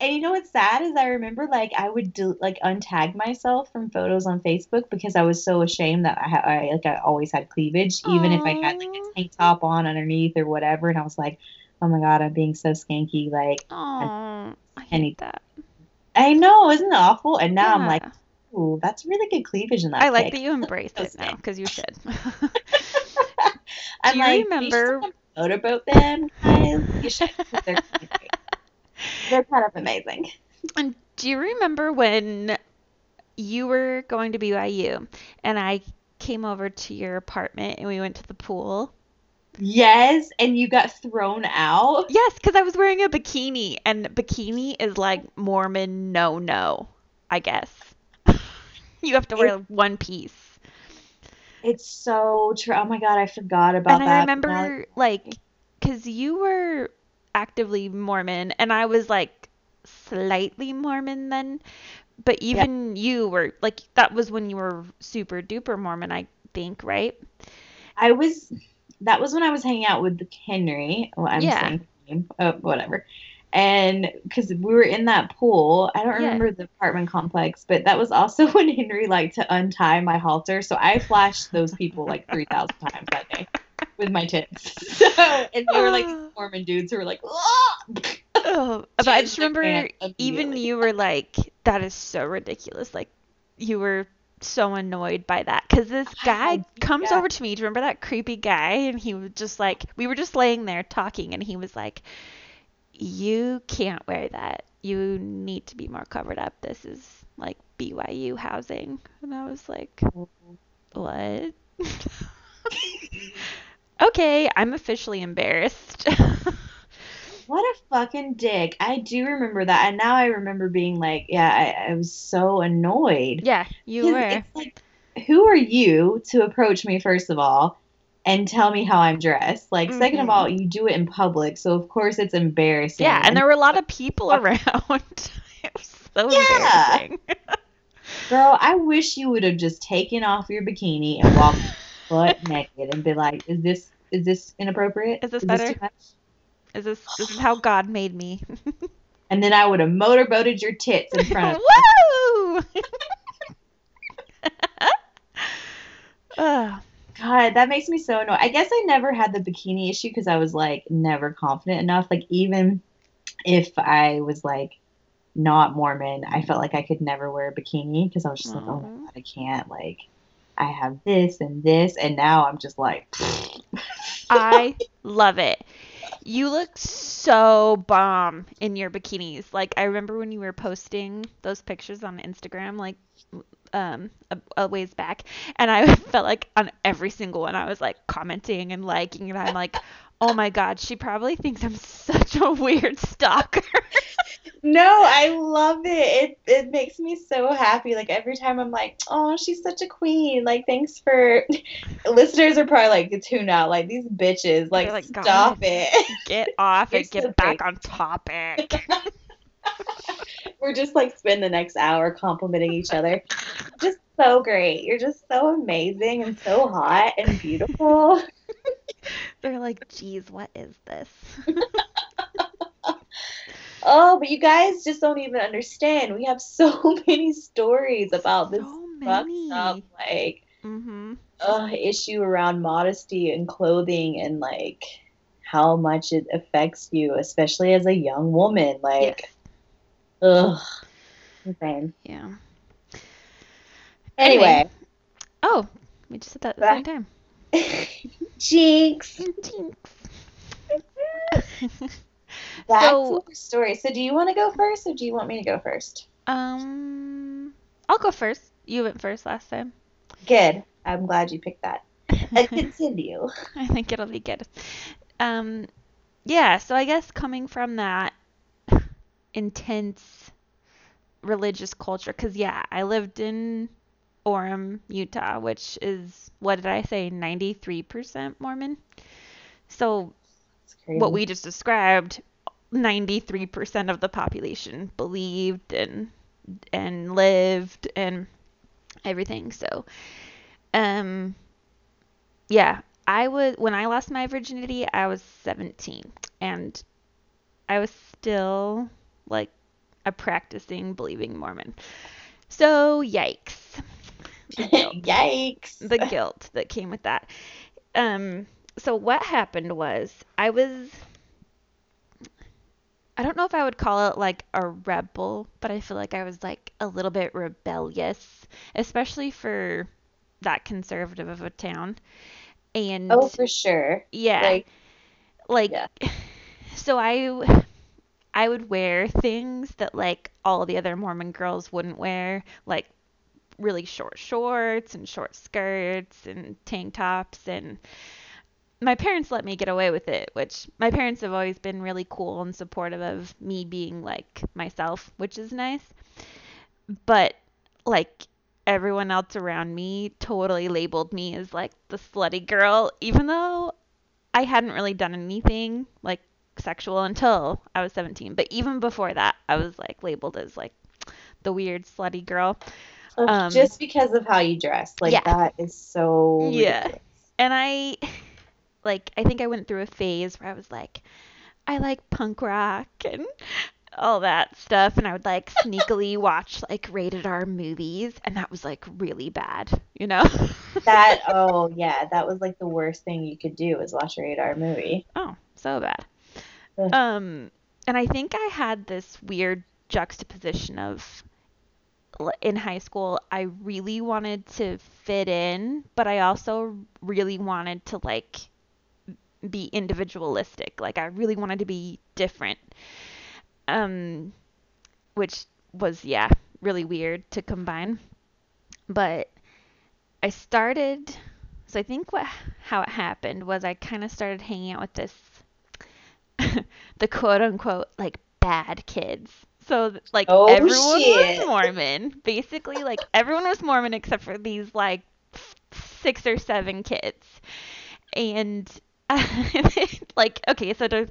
and you know what's sad is I remember like I would do like untag myself from photos on Facebook because I was so ashamed that I, ha- I like I always had cleavage even if I had like a tank top on underneath or whatever and I was like oh my god I'm being so skanky like Oh, I hate that. I know, isn't it awful? And now I'm like, Yeah. ooh, that's really good cleavage in that. I like pic. that you embrace So it now because you should. I'm Do you like, remember- You should motorboat them, guys. You should. They're, kind of amazing. And do you remember when you were going to BYU and I came over to your apartment and we went to the pool? Yes, and you got thrown out. Yes, because I was wearing a bikini, and bikini is like Mormon no no, I guess. you have to wear one piece. It's so true. Oh my god, I forgot about and that. And I remember like because you were actively Mormon and I was like slightly Mormon then, but even you were like that was when you were super duper Mormon, I think, right? I was. That was when I was hanging out with Henry. Well, I'm Yeah. saying name, oh, whatever. And because we were in that pool, I don't Yeah. remember the apartment complex, but that was also when Henry liked to untie my halter. So I flashed those people like three thousand times that day with my tits. So and they were like Mormon dudes who were like, "Ah!" Oh, but I just Just remember even you were like, that is so ridiculous. Like, you were so annoyed by that because this guy I- comes yeah. over to me. Do you remember that creepy guy? And he was just like, we were just laying there talking, and he was like, You can't wear that. You need to be more covered up. This is like BYU housing. And I was like, What? okay, I'm officially embarrassed. What a fucking dick. I do remember that. And now I remember being like, yeah, I, I was so annoyed. yeah, you were. It's like, who are you to approach me, first of all, and tell me how I'm dressed? Like, second of Mhm. all, you do it in public, so of course it's embarrassing. Yeah, and there were a lot of people around. it was so Yeah. embarrassing. Girl, I wish you would have just taken off your bikini and walked butt naked and been like, is this is this inappropriate? Is this too better? much? Is this this is how God made me? And then I would have motorboated your tits in front of Woo! God, that makes me so annoyed. I guess I never had the bikini issue because I was like never confident enough. Like even if I was like not Mormon, I felt like I could never wear a bikini because I was just like, oh my god, I can't. Like I have this and this, and now I'm just like, I love it. You look so bomb in your bikinis. Like I remember when you were posting those pictures on Instagram, like um a, a ways back, and I felt like on every single one I was like commenting and liking, and I'm like, oh my god, she probably thinks I'm such a weird stalker. No, I love it. It it makes me so happy. Like every time I'm like, oh, she's such a queen. Like thanks for. Listeners are probably like tune out. Like these bitches. Like, like, stop it. Get off and get so back great. on topic. We're just like spend the next hour complimenting each other. Just so great. You're just so amazing and so hot and beautiful. They're like, geez, what is this? Oh, but you guys just don't even understand. We have so many stories about this so fucked many. up like Mm-hmm. uh, issue around modesty and clothing and like how much it affects you, especially as a young woman. Like, Yes. ugh, insane. Yeah. Anyway, Oh, we just said that at the same time. Jinx. Jinx. Back So- the story. So, do you want to go first, or do you want me to go first? um, I'll go first. You went first last time. Good. I'm glad you picked that. And continue. I think it'll be good. Um, yeah, so I guess coming from that intense religious culture, because yeah, I lived in Orem, Utah, which is, what did I say, 93% Mormon? So what we just described, 93% of the population believed and and lived and everything. So, um, yeah, I was when I lost my virginity, I was 17, and I was still like a practicing believing Mormon. So, yikes. The guilt Yikes. the guilt that came with that. Um, so what happened was I was I don't know if I would call it like a rebel, but I feel like I was like a little bit rebellious, especially for that conservative of a town. And oh, for sure. yeah, Like, like yeah. so I I would wear things that like all the other Mormon girls wouldn't wear, like really short shorts and short skirts and tank tops and my parents let me get away with it, which my parents have always been really cool and supportive of me being like myself, which is nice. But like everyone else around me totally labeled me as like the slutty girl, even though I hadn't really done anything like sexual until I was 17. But even before that, I was like labeled as like the weird slutty girl. Um, just because of how you dress. Like, yeah. that is so. Yeah. ridiculous. And I like I think I went through a phase where I was like I like punk rock and all that stuff and I would like sneakily watch like rated R movies and that was like really bad, you know? That, oh, yeah, that was like the worst thing you could do is watch a rated R movie. Oh, so bad. Um, and I think I had this weird juxtaposition of in high school, I really wanted to fit in, but I also really wanted to like be individualistic. Like I really wanted to be different. Um, which was yeah, really weird to combine. But I started so I think what how it happened was I kind of started hanging out with this the quote unquote like bad kids. So like Oh, everyone shit. was Mormon. Basically like everyone was Mormon except for these like six or seven kids. And like okay, so to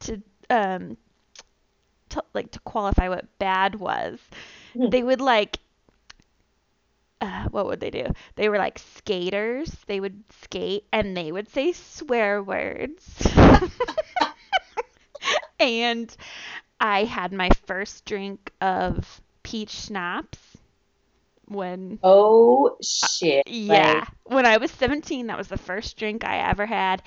to um to, like to qualify what bad was, Hmm. they would like uh, what would they do? They were like skaters. They would skate and they would say swear words. and I had my first drink of peach schnapps when Oh, shit. yeah, Like, when I was 17, that was the first drink I ever had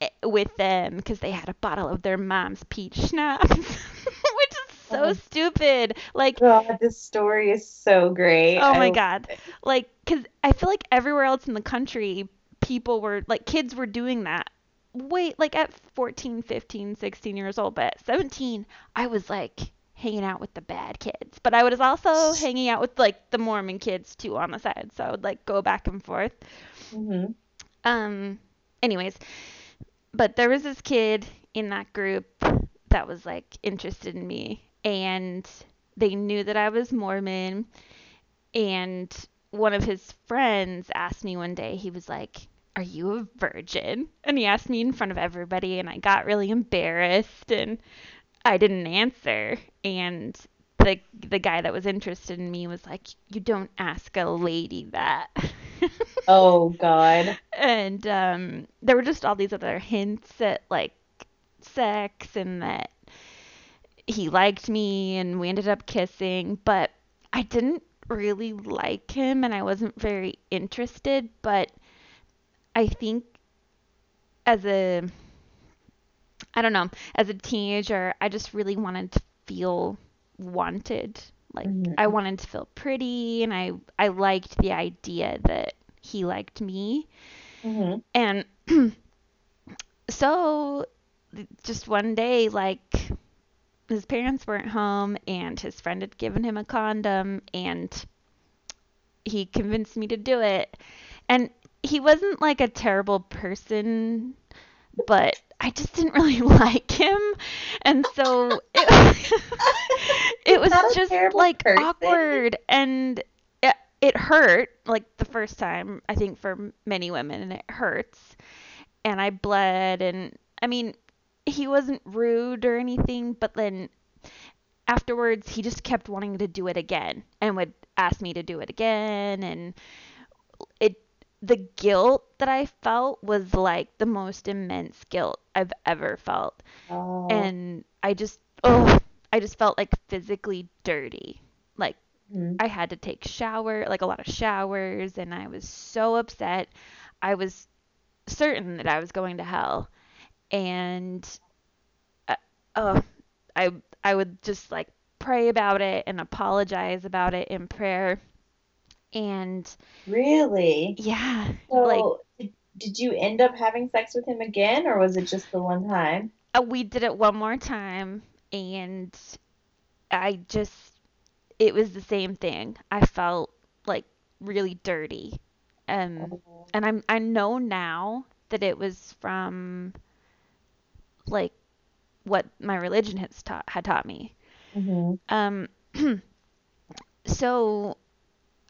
eh, with them because they had a bottle of their mom's peach schnapps, which is so Oh. stupid. Like God, this story is so great. Oh my I- god. Like, cause I feel like everywhere else in the country, people were, like, kids were doing that. Wait, like at 14, 15, 16 years old, but at 17, I was like hanging out with the bad kids. But I was also hanging out with like the Mormon kids too on the side. So I would like go back and forth. Mhm. Um, anyways, but there was this kid in that group that was like interested in me, and they knew that I was Mormon. And one of his friends asked me one day, he was like, Are you a virgin? And he asked me in front of everybody, and I got really embarrassed and I didn't answer. And the the guy that was interested in me was like, You don't ask a lady that. Oh God. and um, there were just all these other hints at like sex and that he liked me and we ended up kissing, but I didn't really like him and I wasn't very interested, but I think as a I don't know, as a teenager, I just really wanted to feel wanted. Like I Mhm. wanted to feel pretty and I I liked the idea that he liked me. Mhm. And so just one day like his parents weren't home and his friend had given him a condom and he convinced me to do it. And he wasn't like a terrible person, but I just didn't really like him. And so it, it was just like person. awkward and it, it hurt like the first time, I think for many women and it hurts. And I bled and I mean, he wasn't rude or anything, but then afterwards he just kept wanting to do it again and would ask me to do it again and it the guilt that I felt was like the most immense guilt I've ever felt. Oh. and I just oh I just felt like physically dirty. Like Mhm. I had to take shower like a lot of showers and I was so upset. I was certain that I was going to hell. And uh, oh I I would just like pray about it and apologize about it in prayer and Really? yeah So, did, did you end up having sex with him again, or was it just the one time? uh, we did it one more time and I just it was the same thing. I felt like really dirty. Um Oh. and I'm I know now that it was from like what my religion has taught had taught me. Mhm. Um so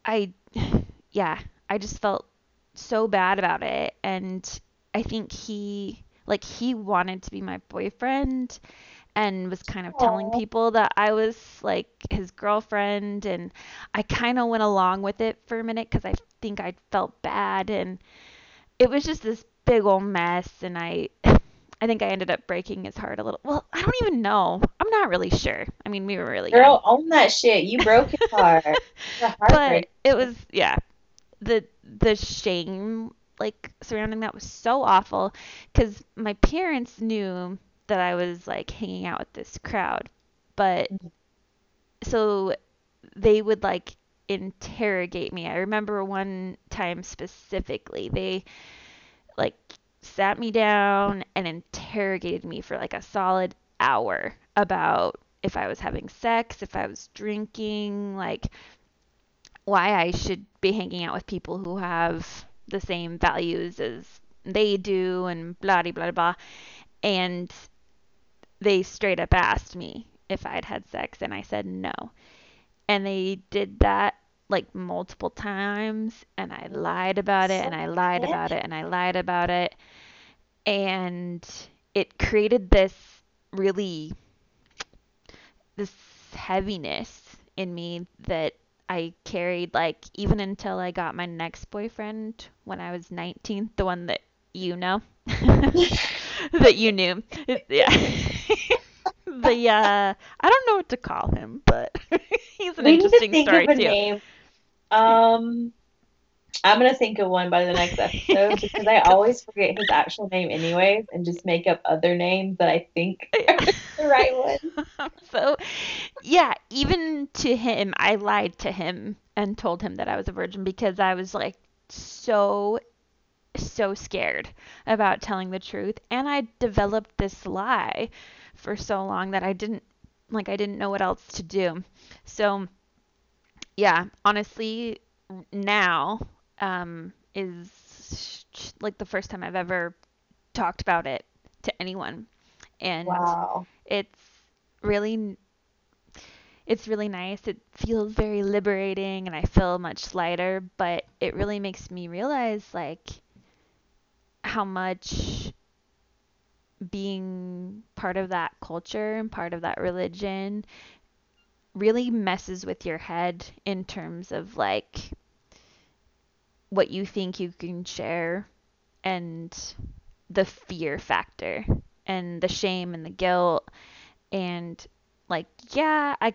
I yeah, I just felt so bad about it and I think he like he wanted to be my boyfriend and was kind of telling people that I was like his girlfriend and I kind of went along with it for a minute cuz I think I felt bad and it was just this big old mess and I I think I ended up breaking his heart a little. Well, I don't even know. I'm not really sure. I mean, we were really young. Girl, own that shit. You broke his heart. But it was yeah the the shame like surrounding that was so awful because my parents knew that I was like hanging out with this crowd but mm-hmm. so they would like interrogate me I remember one time specifically they like sat me down and interrogated me for like a solid hour about if I was having sex if I was drinking like why I should be hanging out with people who have the same values as they do and blah blah blah blah. And they straight up asked me if I'd had sex and I said no. And they did that like multiple times and I lied about it and I lied about it and I lied about it and it created this really this heaviness in me that I carried like even until I got my next boyfriend when I was 19, the one that you know that you knew. Yeah. the uh I don't know what to call him, but he's an We need to interesting think story of a too. name. Um, I'm gonna think of one by the next episode because I always forget his actual name anyways and just make up other names that I think are the right one. so yeah, even to him, I lied to him and told him that I was a virgin because I was like so so scared about telling the truth and I developed this lie for so long that I didn't like I didn't know what else to do. So yeah, honestly now um is like the first time I've ever talked about it to anyone and Wow. it's really it's really nice. It feels very liberating and I feel much lighter, but it really makes me realize like how much being part of that culture and part of that religion really messes with your head in terms of like what you think you can share and the fear factor and the shame and the guilt and like yeah i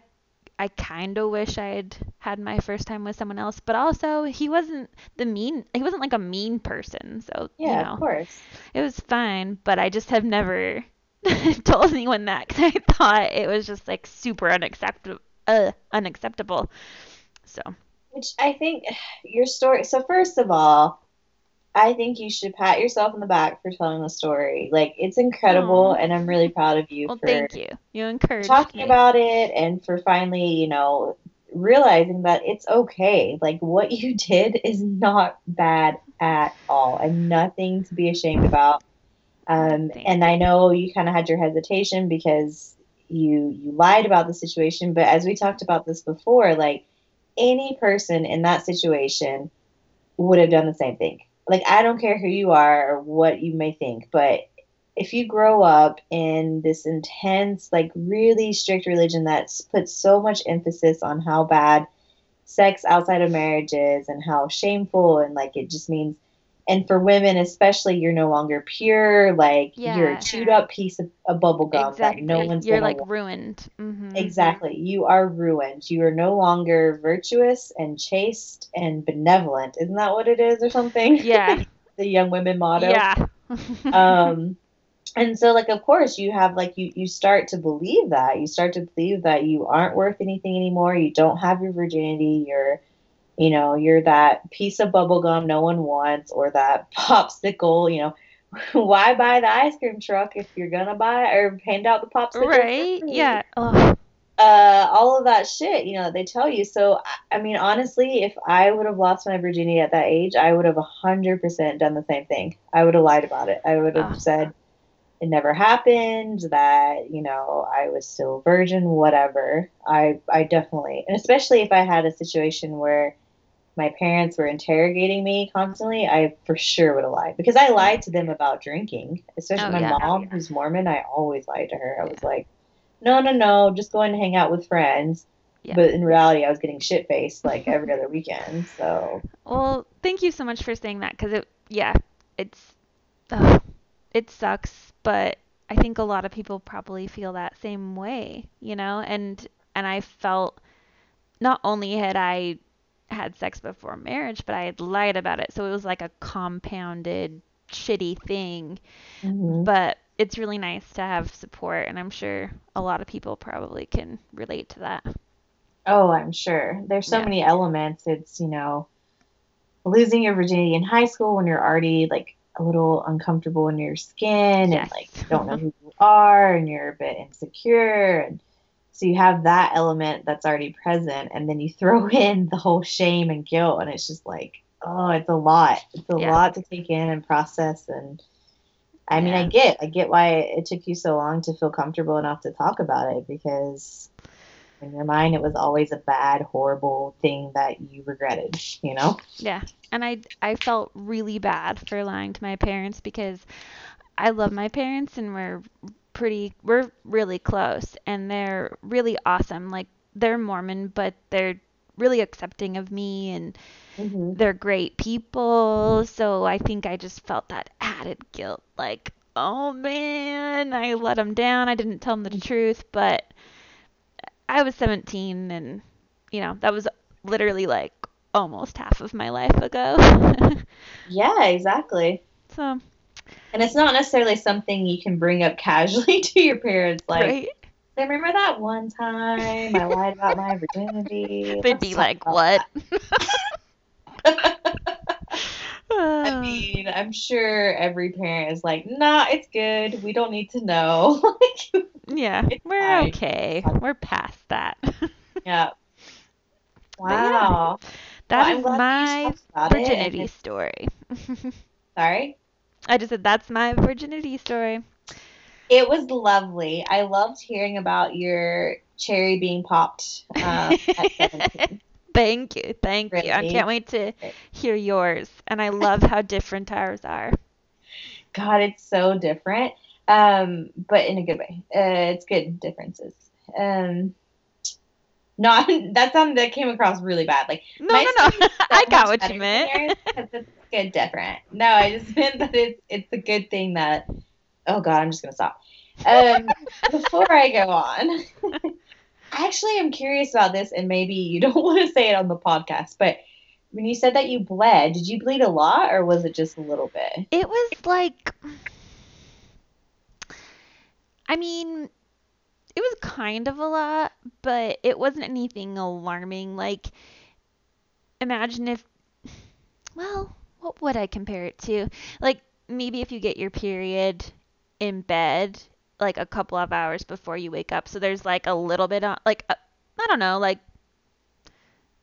i kind of wish i had had my first time with someone else but also he wasn't the mean he wasn't like a mean person so Yeah, you know of course. it was fine but i just have never told anyone that because i thought it was just like super unacceptable uh, unacceptable so Which I think your story. So first of all, I think you should pat yourself on the back for telling the story. Like it's incredible, Aw. and I'm really proud of you well for thank you you encouraged talking me about it and for finally, you know, realizing that it's okay. Like what you did is not bad at all and nothing to be ashamed about. Um, and I know you kind of had your hesitation because you you lied about the situation, but as we talked about this before, like any person in that situation would have done the same thing. Like I don't care who you are or what you may think, but if you grow up in this intense, like really strict religion that puts so much emphasis on how bad sex outside of marriage is and how shameful and like it just means and for women especially you're no longer pure like you're a chewed up piece of, of bubble gum exactly that no one's you're like want. ruined hmm Exactly. You are ruined. You are no longer virtuous and chaste and benevolent. Isn't that what it is or something? yeah the young women motto. yeah Um and so like of course you have like you you start to believe that. You start to believe that you aren't worth anything anymore. You don't have your virginity. You're you know, you're that piece of bubble gum no one wants or that popsicle, you know. Why buy the ice cream truck if you're gonna buy or hand out the popsicle? right yeah Ugh. uh, all of that shit, you know, they tell you. So, I- mean, honestly, if I would have lost my virginity at that age, I would have 100% done the same thing. I would have lied about it. I would have Oh. said it never happened, that, you know, I was still virgin, whatever. I, I definitely, and especially if I had a situation where my parents were interrogating me constantly, I for sure would have lied because I lied to them about drinking, especially Oh, my yeah. mom, oh, who's Mormon. I always lied to her. I was like, no, no, no, just going to hang out with friends. Yeah. But in reality, I was getting shit faced like every other weekend. So Well, thank you so much for saying that because it, yeah, it's, it sucks, but I think a lot of people probably feel that same way, you know? And, and I felt not only had I had sex before marriage, but I had lied about it. So it was like a compounded shitty thing. Mm-hmm. But it's really nice to have support, and I'm sure a lot of people probably can relate to that. Oh, I'm sure. There's so Yeah. many elements. It's, you know, losing your virginity in high school when you're already like a little uncomfortable in your skin Yes. and like don't know who you are and you're a bit insecure and so you have that element that's already present and then you throw in the whole shame and guilt and it's just like, oh, it's a lot. It's a Yeah. lot to take in and process and I mean, I get, I get why it took you so long to feel comfortable enough to talk about it because in your mind it was always a bad, horrible thing that you regretted, you know? Yeah, and I I felt really bad for lying to my parents because I love my parents and we're pretty we're really close and they're really awesome. Like they're Mormon, but they're really accepting of me and Mm-hmm. they're great people. So I think I just felt that added guilt like, "Oh man, I let them down. I didn't tell them the truth." But I was 17 and you know, that was literally like almost half of my life ago. Yeah, exactly. so, And it's not necessarily something you can bring up casually to your parents. Like, right? "Hey, remember that one time I lied about my virginity? They'd be like, "What?" I mean, I'm sure every parent is like, nah, it's good. We don't need to know. Like, yeah, we're fine. okay. We're past that. yeah. But yeah, Wow. that Well, is my you talked about it, and virginity story. Sorry. I just said that's my virginity story. It was lovely. I loved hearing about your cherry being popped um, at 17. Thank you. Thank you. I can't wait to hear yours. And I love how different ours are. God, it's so different, um, but in a good way. Uh, it's good differences. Um, Not that sound that came across really bad. Like No, no, no. story is so I got what you meant. it's good different. No, I just meant that it's it's a good thing that oh god, I'm just gonna stop. Um before I go on, I actually am curious about this and maybe you don't want to say it on the podcast, but when you said that you bled, did you bleed a lot or was it just a little bit? It was like, I mean, it was kind of a lot, but it wasn't anything alarming. Like, imagine if, well, what would I compare it to? Like, maybe if you get your period in bed, like a couple of hours before you wake up. So there's like a little bit on, like, I I don't know, like,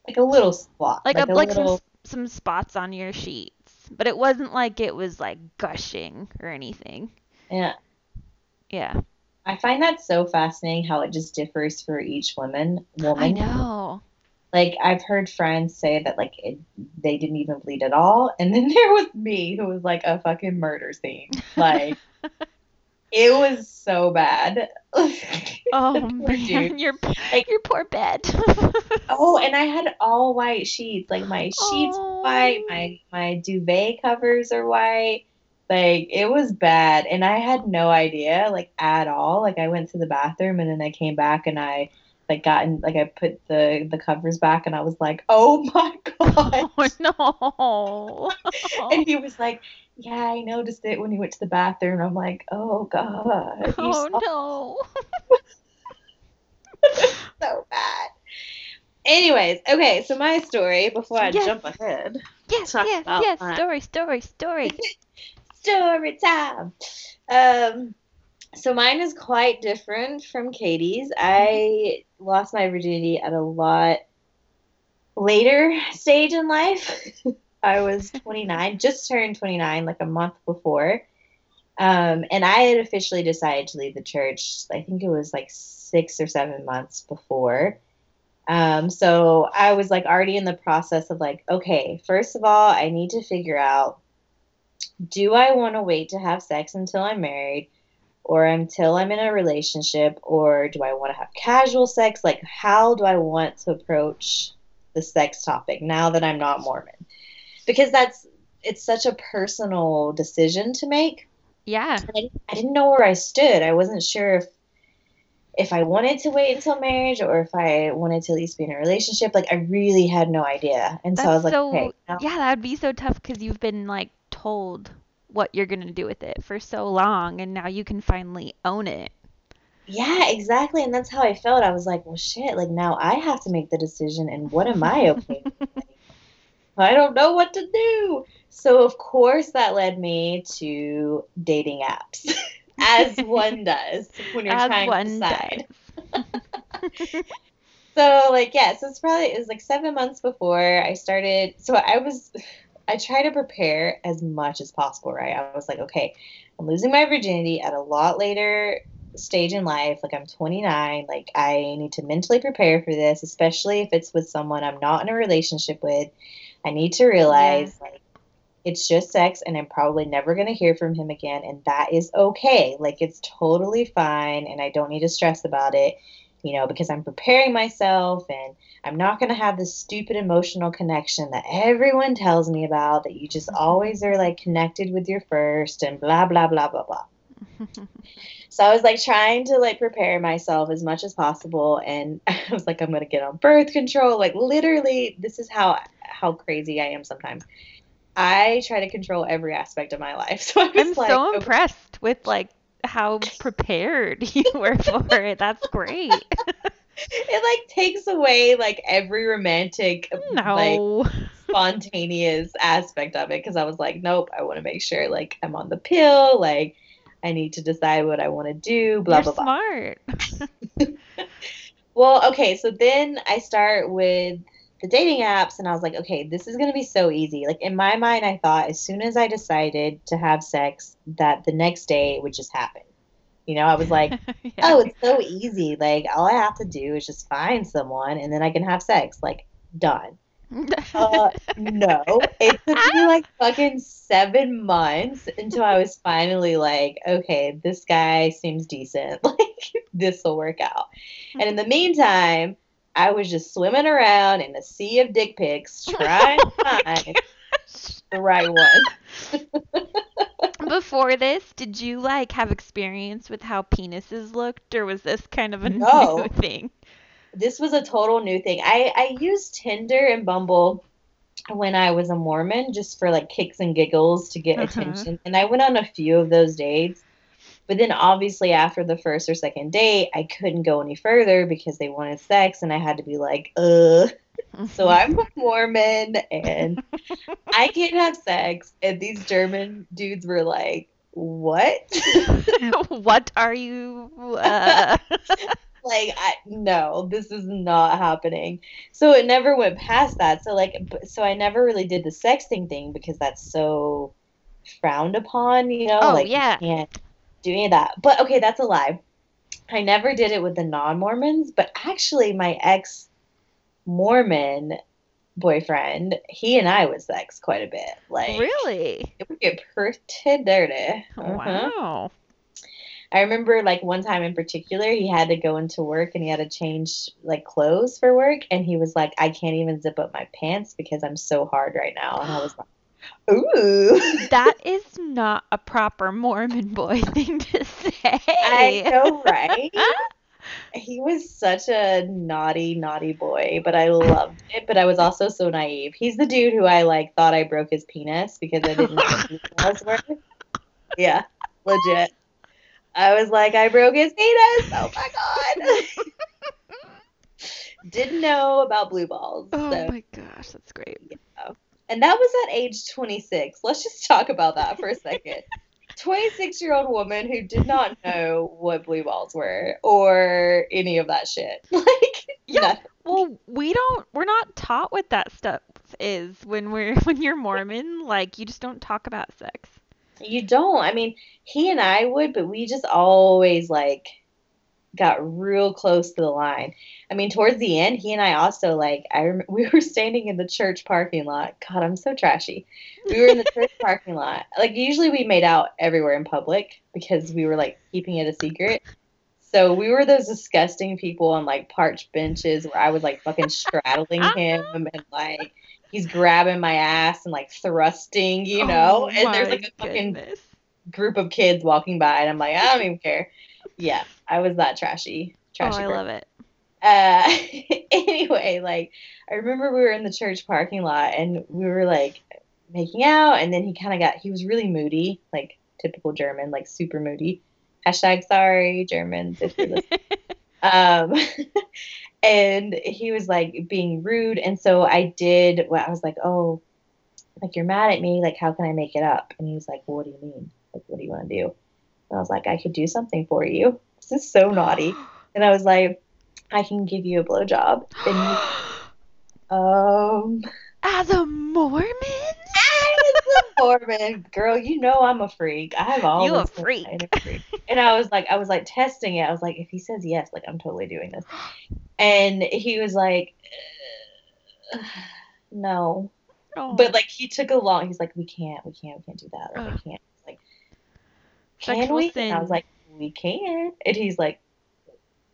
Like a little spot. like, a, like little s- some spots on your sheets. But it wasn't like it was like gushing or anything. yeah. Yeah. I find that so fascinating how it just differs for each woman. Woman. I know. Like I've heard friends say that like it, they didn't even bleed at all, and then there was me who was like a fucking murder scene. Like it was so bad. Oh man, dude. your Like- your poor bed. Oh, and I had all white sheets. Like my sheets were white, my oh. my duvet covers are white. Like it was bad, and I had no idea like at all. Like I went to the bathroom and then I came back and I like got in like I put the the covers back and I was like, oh my god. Oh no. And he was like, Yeah, I noticed it when you went to the bathroom. I'm like, Oh God. Oh no. so bad. Anyways, okay, so my story before I Yes. jump ahead. Yes, yes, yes. Story, story, story. Story time. Um so mine is quite different from Katie's. I lost my virginity at a lot later stage in life. I was 29, just turned 29 like a month before. Um, and I had officially decided to leave the church. I think it was like six or seven months before. Um, so I was like already in the process of like, okay, first of all, I need to figure out do I want to wait to have sex until I'm married or until I'm in a relationship or do I want to have casual sex? Like, how do I want to approach the sex topic now that I'm not Mormon? Because that's it's such a personal decision to make. Yeah. I didn't, I didn't know where I stood. I wasn't sure if if I wanted to wait until marriage or if I wanted to at least be in a relationship. Like I really had no idea, and so I was That's like, so okay, now- yeah, that would be so tough because you've been like told what you're gonna do with it for so long, and now you can finally own it. yeah, exactly. And that's how I felt. I was like, well, shit. Like now I have to make the decision, and what am I okay? with? I don't know what to do. So of course that led me to dating apps, as one does when you're As trying to decide. So like yeah, so it's probably it was like seven months before I started. So I was, I try to prepare as much as possible, right? I was like, okay, I'm losing my virginity at a lot later stage in life. Like I'm 29. Like I need to mentally prepare for this, especially if it's with someone I'm not in a relationship with. I need to realize like it's just sex and I'm probably never going to hear from him again and that is okay. Like it's totally fine and I don't need to stress about it you know, because I'm preparing myself and I'm not going to have this stupid emotional connection that everyone tells me about that you just mm-hmm. always are like connected with your first and blah, blah, blah, blah, blah. So I was like trying to like prepare myself as much as possible and I was like I'm going to get on birth control like literally this is how how crazy I am sometimes. I try to control every aspect of my life. So I was I'm like so okay, impressed with like how prepared you were for it. That's great. it like takes away like every romantic like No. spontaneous aspect of it because I was like, nope, I want to make sure like I'm on the pill, like I need to decide what I want to do, blah You're blah blah. smart. Well, okay, so then I start with the dating apps and I was like, okay, this is going to be so easy. Like in my mind I thought as soon as I decided to have sex that the next day it would just happen. You know, I was like, Yeah. oh, it's so easy. Like all I have to do is just find someone and then I can have sex. Like done. Uh, no, it took me like fucking seven months until I was finally like, okay, this guy seems decent. Like, this will work out. And in the meantime, I was just swimming around in a sea of dick pics trying to find the right one. Before this, did you like have experience with how penises looked, or was this kind of a No. new thing? this was a total new thing. I I used Tinder and Bumble when I was a Mormon just for like kicks and giggles to get Uh-huh. attention. And I went on a few of those dates. But then obviously after the first or second date, I couldn't go any further because they wanted sex and I had to be like, "Uh, so I'm a Mormon and I can't have sex." And these German dudes were like, "What?" what are you? Uh... like I, no this is not happening so it never went past that so like so i never really did the sexting thing because that's so frowned upon you know Oh, like yeah. Do any of that but okay that's a lie i never did it with the non-mormons but actually my ex mormon boyfriend he and i would sex quite a bit like really? it would get pretty dirty Uh-huh. Wow. I remember like one time in particular, he had to go into work and he had to change like clothes for work, and he was like, "I can't even zip up my pants because I'm so hard right now." And I was like, "Ooh." That is not a proper Mormon boy thing to say. I know, right? he was such a naughty, naughty boy, but I loved it. But I was also so naive. He's the dude who I like thought I broke his penis because I didn't know what were. Yeah, legit. I was like, I broke his penis. Oh my god. Didn't know about blue balls. Oh so. my gosh, that's great. And that was at age 26. Let's just talk about that for a second. 26 year old woman who did not know what blue balls were or any of that shit. Like, Yeah. nothing. Well, we don't we're not taught what that stuff is when we're when you're Mormon, like you just don't talk about sex. You don't. I mean, he and I would, but we just always like got real close to the line. I mean, towards the end, he and I also like I rem- we were standing in the church parking lot. God, I'm so trashy. We were in the church parking lot. Like usually we made out everywhere in public because we were like keeping it a secret. So we were those disgusting people on like parched benches where I was like fucking straddling him and like he's grabbing my ass and like thrusting, you know. Oh and there's like a fucking group of kids walking by, and I'm like, I don't even care. Yeah, I was that trashy. Oh, Trashy. I girl. love it. Uh, anyway, like I remember we were in the church parking lot, and we were like making out, and then he kind of got he was really moody, like typical German, like super moody. Hashtag sorry Germans if you're listening. um, and he was like being rude, and so I did. what I was like, oh, like you're mad at me. Like how can I make it up? And he was like, well, what do you mean? Like what do you want to do? And I was like, I could do something for you. This is so naughty. And I was like, I can give you a blowjob. And he, um, As a Mormon? A Mormon girl. You know I'm a freak. I've always you a freak. of freak. And I was like, I was like testing it. I was like, if he says yes, like I'm totally doing this. And he was like, no. Oh. But like he took a long. He's like, we can't, we can't, we can't do that. Ugh. can't. Like, can Sexual we? And I was like, we can. And he's like,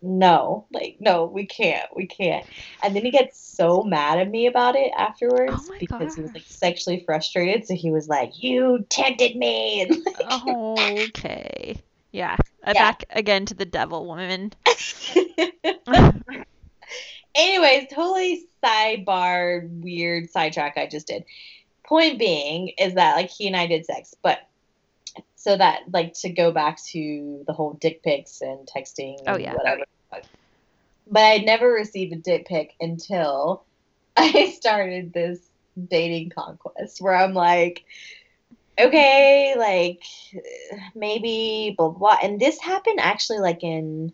no, like no, we can't, we can't. And then he gets so mad at me about it afterwards Oh because he was like sexually frustrated. So he was like, you tempted me. And like, Oh, okay. Yeah. Uh, Yeah. Back again to the devil woman. Anyways, totally sidebar, weird sidetrack I just did. Point being is that like he and I did sex, but so that like to go back to the whole dick pics and texting oh, and Oh, yeah. whatever. But I'd never received a dick pic until I started this dating conquest where I'm like, okay, like maybe blah blah. blah. And this happened actually like in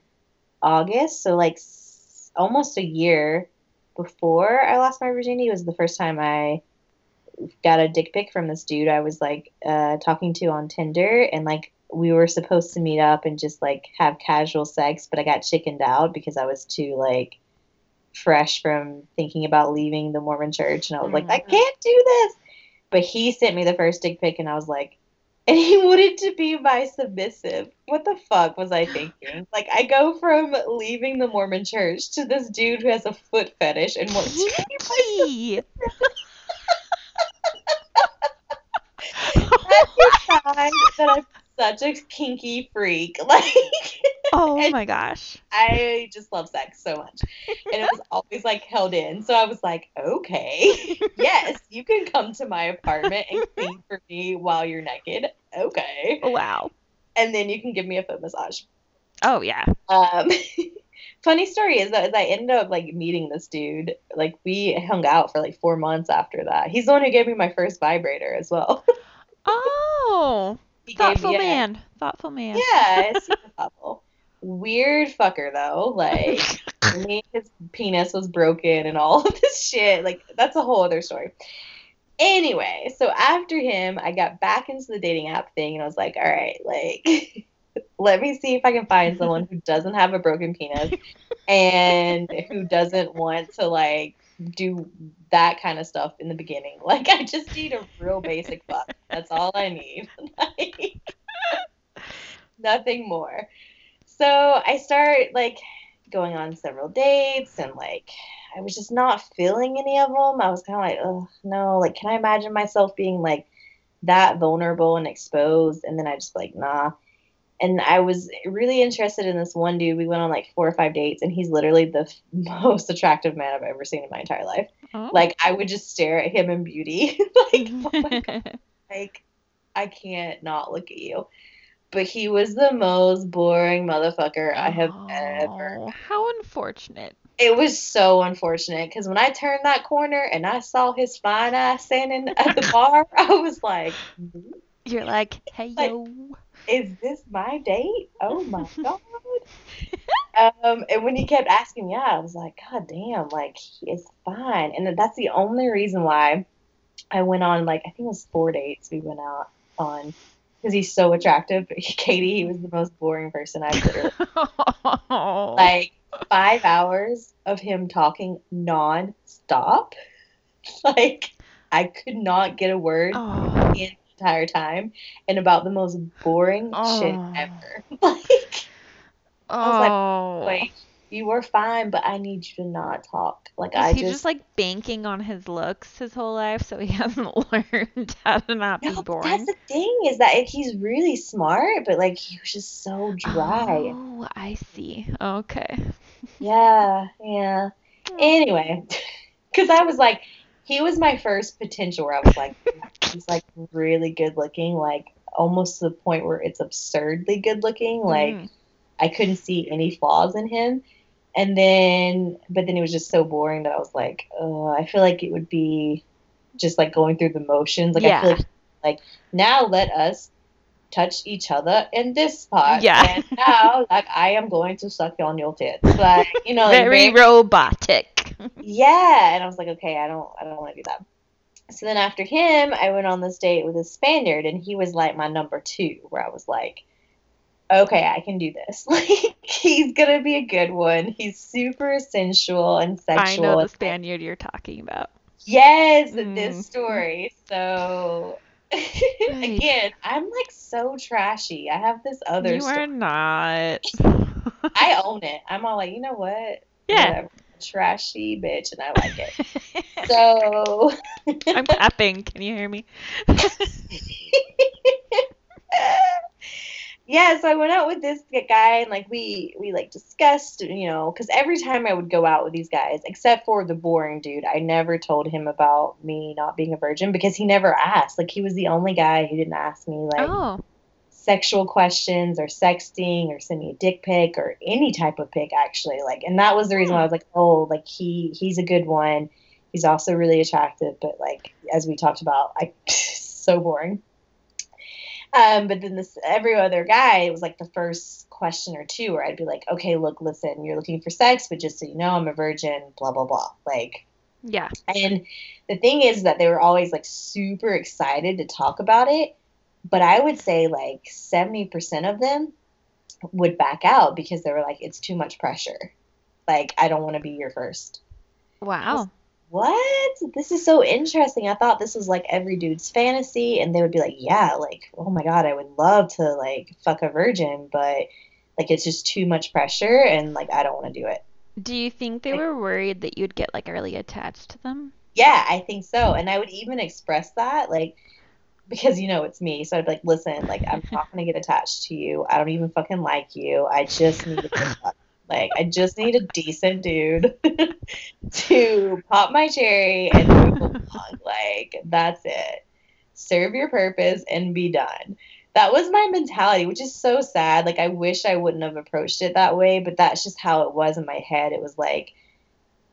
August, so like s- almost a year before I lost my virginity was the first time I got a dick pic from this dude I was like uh, talking to on Tinder, and like we were supposed to meet up and just like have casual sex, but I got chickened out because I was too like fresh from thinking about leaving the Mormon church, and I was like, I Mhm. can't do this. But he sent me the first dick pic, and I was like, and he wanted to be my submissive. What the fuck was I thinking? Like, I go from leaving the Mormon church to this dude who has a foot fetish and wants to be my Yee. That I'm such a kinky freak. Like, oh my gosh. I just love sex so much. And it was always like held in. So I was like, okay, yes, you can come to my apartment and clean for me while you're naked. Okay. Wow. And then you can give me a foot massage. Oh yeah. Um, funny story is that as I ended up like meeting this dude, like we hung out for like four months after that. He's the one who gave me my first vibrator as well. Oh, He thoughtful me a- man. Thoughtful man. Yeah, it's thoughtful. Weird fucker though. Like his penis was broken and all of this shit. Like that's a whole other story. Anyway, so after him, I got back into the dating app thing and I was like, all right, like let me see if I can find someone who doesn't have a broken penis and who doesn't want to like do that kind of stuff in the beginning. Like I just need a real basic fuck. That's all I need. Like nothing more. So I start like going on several dates and like I was just not feeling any of them. I was kind of like, oh no, like can I imagine myself being like that vulnerable and exposed? And then I just like nah. And I was really interested in this one dude. We went on like four or five dates, and he's literally the f- most attractive man I've ever seen in my entire life. Oh. Like I would just stare at him in beauty, like oh like I can't not look at you. But he was the most boring motherfucker I have ever Oh, How unfortunate. it was so unfortunate because when I turned that corner and I saw his fine ass standing at the bar, I was like, mm-hmm. You're like, hey Like- yo. "Is this my date? Oh my god!" um, and when he kept asking me out, I was like, "God damn! Like he is fine." And that's the only reason why I went on like I think it was four dates we went out on because he's so attractive. Katie, he was the most boring person I've literally like five hours of him talking non-stop. Like I could not get a word oh. the entire time and about the most boring shit Oh. ever. Like oh. I was like, Oh. like you were fine, but I need you to not talk. Like Is I he just, just, like banking on his looks his whole life so he hasn't learned how to not no, be boring? that's the thing is that he's really smart, but like he was just so dry. Oh, I see. Okay. Yeah, yeah. Anyway, because I was like, he was my first potential where I was like, he's like really good looking, like almost to the point where it's absurdly good looking. Like Mm. I couldn't see any flaws in him. And then, but then he was just so boring that I was like, oh, I feel like it would be just like going through the motions. Like I feel like, like now let us touch each other in this part. Yeah. And now, like I am going to suck on your tits. Like you know, like, Very robotic. Yeah, and I was like, okay, I don't, I don't want to do that. So then after him, I went on this date with a Spaniard, and he was like my number two, where I was like, okay, I can do this. Like he's gonna be a good one. He's super sensual and sexual. I know the Spaniard you're talking about. Yes, Mm. this story. So again, I'm like so trashy. I have this other You story. are not. I own it. I'm all like, you know what? Yeah. Whatever. Trashy bitch, and I like it. So I'm clapping. Can you hear me? yeah, so I went out with this guy and like we we like discussed, you know, because every time I would go out with these guys, except for the boring dude, I never told him about me not being a virgin because he never asked. Like he was the only guy who didn't ask me like Oh. Sexual questions or sexting or send me a dick pic or any type of pic actually. Like and that was the reason why I was like, oh, like he he's a good one. He's also really attractive, but like as we talked about, I so boring. Um, but then this every other guy, it was like the first question or two where I'd be like, okay, look, listen, you're looking for sex, but just so you know, I'm a virgin, blah blah blah. Like Yeah. and the thing is that they were always like super excited to talk about it. But I would say like 70% of them would back out because they were like, it's too much pressure. Like, I don't want to be your first. Wow. what? This is so interesting. I thought this was like every dude's fantasy, and they would be like, yeah, like, oh my god, I would love to like fuck a virgin, but like it's just too much pressure, and like I don't want to do it. Do you think they were worried that you'd get like really attached to them? Yeah, I think so, and I would even express that, like, because you know it's me, so I'd be like, listen, like I'm not gonna get attached to you. I don't even fucking like you. I just need to. Like, I just need a decent dude to pop my cherry and. Like, that's it. Serve your purpose and be done. That was my mentality, which is so sad. Like, I wish I wouldn't have approached it that way, but that's just how it was in my head. It was like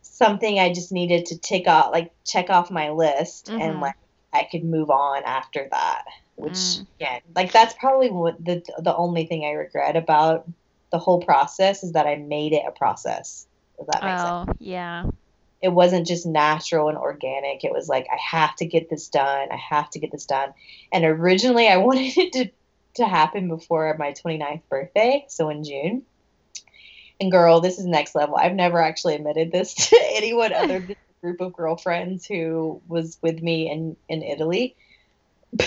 something I just needed to tick off, like, check off my list, Mhm. and like I could move on after that. Which, Mm. yeah, like, that's probably what the the only thing I regret about the whole process is that I made it a process. If that makes sense. Oh, yeah. It wasn't just natural and organic. It was like I have to get this done. I have to get this done. And originally I wanted it to to happen before my 29th birthday, so in June. And girl, this is next level. I've never actually admitted this to anyone other than group of girlfriends who was with me in in Italy.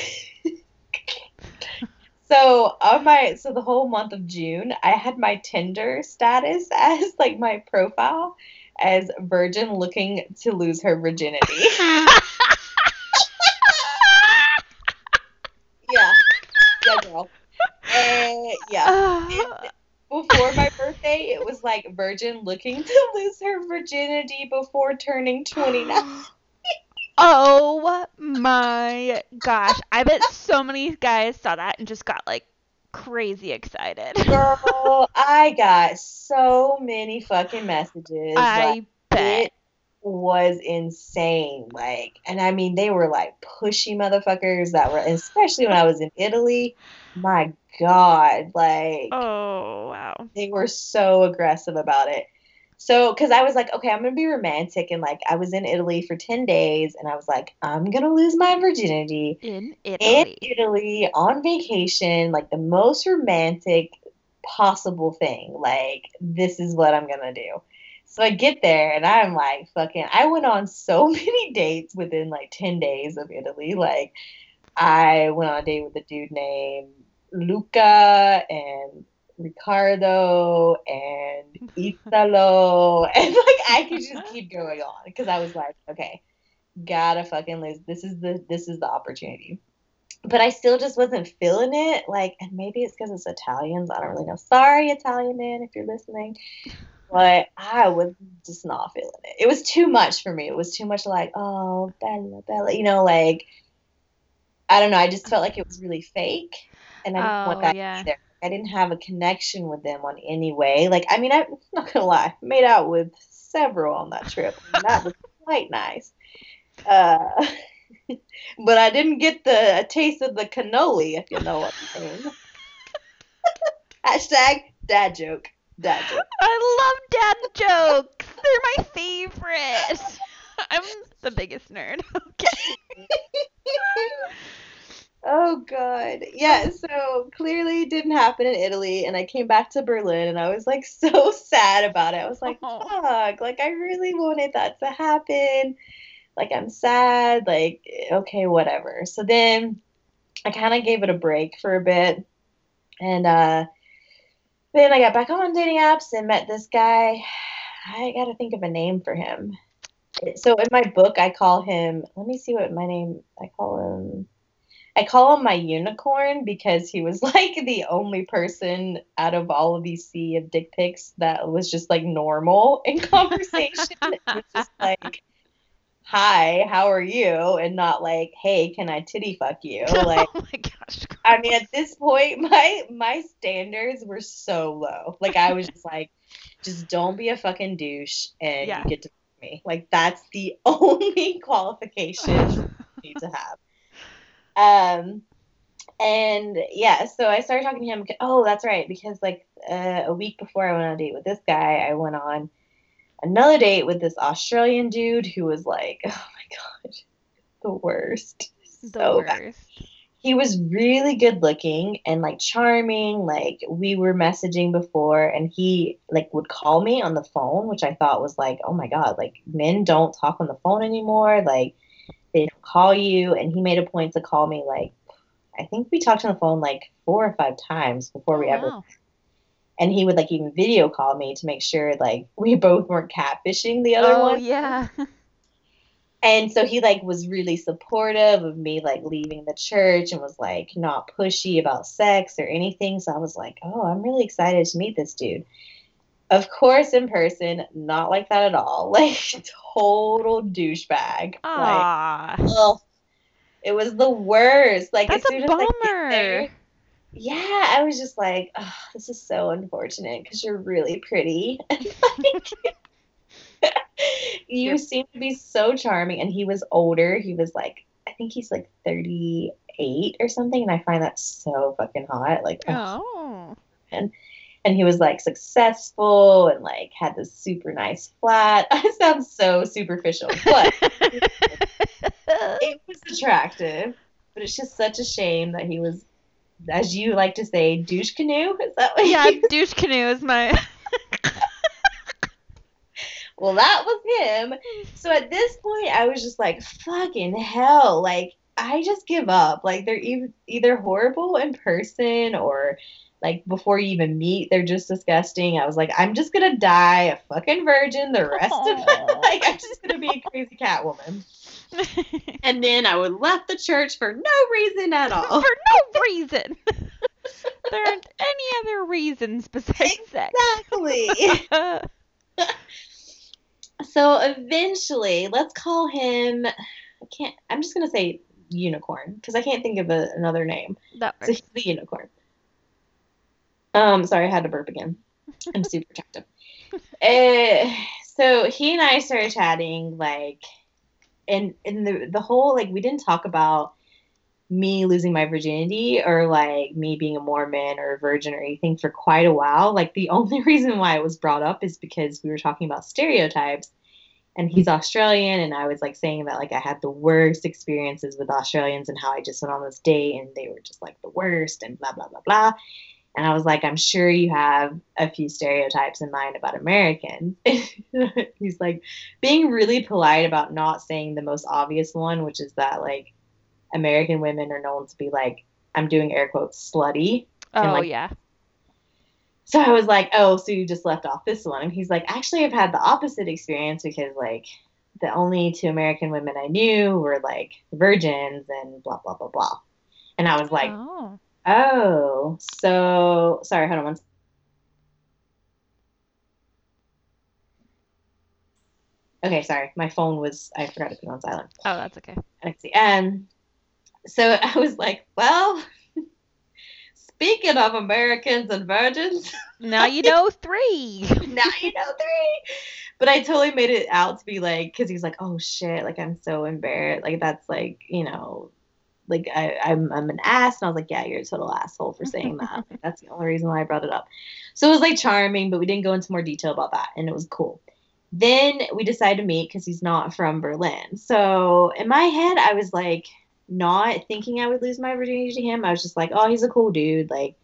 So on my so the whole month of June, I had my Tinder status as like my profile as virgin looking to lose her virginity. yeah, yeah, girl. Eh, yeah. Before my birthday, it was like virgin looking to lose her virginity before turning twenty nine. oh my gosh. I bet so many guys saw that and just got like crazy excited. Girl, I got so many fucking messages. like, I bet. Was insane. Like, and I mean, they were like pushy motherfuckers that were, especially when I was in Italy. My God, like Oh, wow. they were so aggressive about it. So, because I was like, okay, I'm gonna be romantic, and like I was in Italy for ten days, and I was like, I'm gonna lose my virginity In in Italy. Italy on vacation, like the most romantic possible thing. Like, this is what I'm gonna do. So I get there and I'm like, fucking, I went on so many dates within like 10 days of Italy. Like, I went on a date with a dude named Luca and Ricardo and Italo. And like, I could just keep going on because I was like, okay, gotta fucking lose. This is the, this is the opportunity but I still just wasn't feeling it. Like, and maybe it's because it's Italians. I don't really know. Sorry, Italian man, if you're listening. But I was just not feeling it. It was too much for me. It was too much like, oh, Bella, Bella. You know, like, I don't know. I just felt like it was really fake. And I didn't want Oh, that yeah. either. I didn't have a connection with them on any way. Like, I mean, I'm not going to lie. I made out with several on that trip. And that was quite nice. Uh, but I didn't get the a taste of the cannoli, if you know what I mean. Hashtag dad joke. Dad joke. I love dad jokes. They're my favorite. I'm the biggest nerd. Okay. oh god. Yeah, so clearly it didn't happen in Italy and I came back to Berlin and I was like so sad about it. I was like, Oh. fuck, like I really wanted that to happen. Like I'm sad, like okay, whatever. So then I kind of gave it a break for a bit. And uh then I got back on dating apps and met this guy. I got to think of a name for him. So in my book, I call him. Let me see what my name. I call him. I call him my unicorn because he was like the only person out of all of these sea of dick pics that was just like normal in conversation. it was just like, "Hi, how are you?" and not like, "Hey, can I titty fuck you?" Like. oh my gosh. I mean, at this point, my my standards were so low. Like I was just like, just don't be a fucking douche, and Yeah. you get to fuck me. Like that's the only qualification you need to have. Um, and yeah, so I started talking to him. Oh, that's right, because like uh, a week before I went on a date with this guy, I went on another date with this Australian dude who was like, oh my god, the worst. the So bad he was really good looking and like charming. Like we were messaging before, and he like would call me on the phone, which I thought was like, oh my god, like men don't talk on the phone anymore. Like they call you, and he made a point to call me like I think we talked on the phone like four or five times before we Oh, ever wow. And he would like even video call me to make sure like we both weren't catfishing the other Oh one. yeah. And so he like was really supportive of me like leaving the church and was like not pushy about sex or anything. So I was like, "Oh, I'm really excited to meet this dude." Of course, in person, not like that at all. Like total douchebag. Like, Ah, ugh. it was the worst. Like that's as a soon as I get there, bummer. Yeah, I was just like, oh, this is so unfortunate because you're really pretty. Like, you seem to be so charming. And he was older. He was like, I think he's like 38 or something. And I find that so fucking hot. Like. Oh. and he was like successful and like had this super nice flat. I sound so superficial, but it was attractive. But it's just such a shame that he was, as you like to say, douche canoe. Is that what yeah, you douche canoe is my. Well, that was him. So at this point, I was just like, fucking hell. Like, I just give up. Like, they're either, either horrible in person or, like, before you even meet, they're just disgusting. I was like, I'm just going to die a fucking virgin the rest of Aw. Like, I'm just going to be a crazy cat woman. And then I would left the church for no reason at all. For no reason. there aren't any other reasons besides sex. Exactly. so eventually, let's call him. I can't. I'm just gonna say unicorn because I can't think of a, another name. that So works. he's the unicorn. Um, sorry, I had to burp again. I'm super attractive. Uh, so he and I started chatting, like, and and the the whole like we didn't talk about me losing my virginity or like me being a Mormon or a virgin or anything for quite a while. Like the only reason why it was brought up is because we were talking about stereotypes and he's Australian and I was like saying that like I had the worst experiences with Australians and how I just went on this date and they were just like the worst and blah blah blah blah. And I was like, I'm sure you have a few stereotypes in mind about Americans. he's like being really polite about not saying the most obvious one, which is that like American women are known to be like, I'm doing air quotes, slutty. Oh like- yeah. So I was like, oh, so you just left off this one. And he's like, actually, I've had the opposite experience because, like, the only two American women I knew were, like, virgins and blah, blah, blah, blah. And I was like, oh. Oh, so, sorry, hold on one. Okay, sorry. My phone was, I forgot to put it on silent. Oh, that's okay. I see. And so I was like, well, speaking of Americans and virgins, Now you know three. now you know three. But I totally made it out to be like, because he's like, oh shit, like I'm so embarrassed. Like that's like, you know, like I, I'm I'm an ass. And I was like, yeah, you're a total asshole for saying that. Like, that's the only reason why I brought it up. So it was like charming, but we didn't go into more detail about that, and it was cool. Then we decided to meet because he's not from Berlin. So in my head, I was like, not thinking I would lose my virginity to him. I was just like, oh, he's a cool dude. Like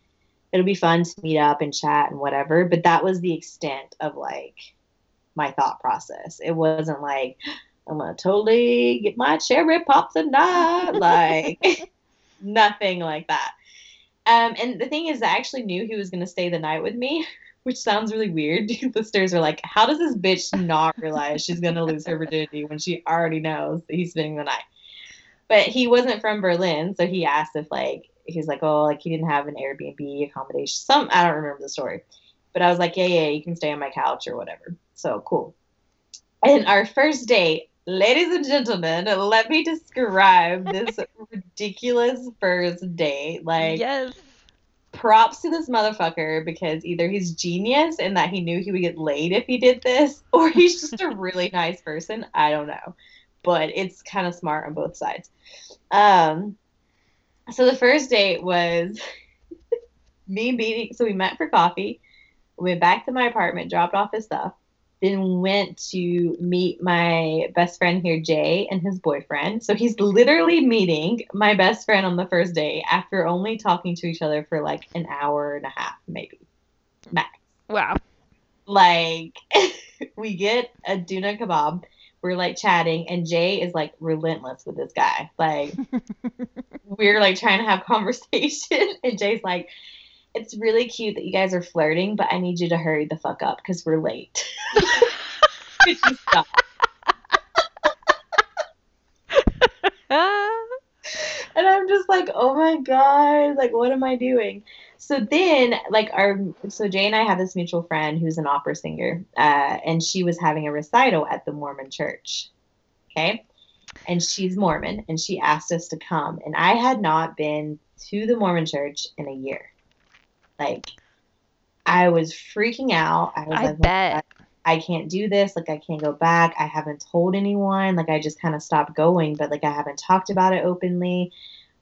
it'll be fun to meet up and chat and whatever. But that was the extent of like my thought process. It wasn't like I'm gonna totally get my cherry pop tonight, like nothing like that. Um, and the thing is, I actually knew he was gonna stay the night with me, which sounds really weird. Listeners are like, how does this bitch not realize she's gonna lose her virginity when she already knows that he's spending the night? But he wasn't from Berlin, so he asked if like he's like, oh, like he didn't have an Airbnb accommodation. Some I don't remember the story, but I was like, yeah, yeah, you can stay on my couch or whatever. So cool. And our first date, ladies and gentlemen, let me describe this ridiculous first date. Like, yes. props to this motherfucker because either he's genius and that he knew he would get laid if he did this, or he's just a really nice person. I don't know. But it's kind of smart on both sides. Um, so the first date was me meeting. So we met for coffee. Went back to my apartment, dropped off his stuff, then went to meet my best friend here, Jay, and his boyfriend. So he's literally meeting my best friend on the first day after only talking to each other for like an hour and a half, maybe max. Wow. Like, we get a Döner kebab. We're like chatting, and Jay is like relentless with this guy. Like, we're like trying to have conversation, and Jay's like, it's really cute that you guys are flirting, but I need you to hurry the fuck up because we're late. Could you stop? And I'm just like, oh my god, like what am I doing? So then, like our, so Jay and I have this mutual friend who's an opera singer, uh, and she was having a recital at the Mormon church. Okay, and she's Mormon, and she asked us to come, and I had not been to the Mormon church in a year. Like, I was freaking out. I was I like, "Oh bet. I can't do this. Like, I can't go back. I haven't told anyone. Like, I just kind of stopped going, but like, I haven't talked about it openly.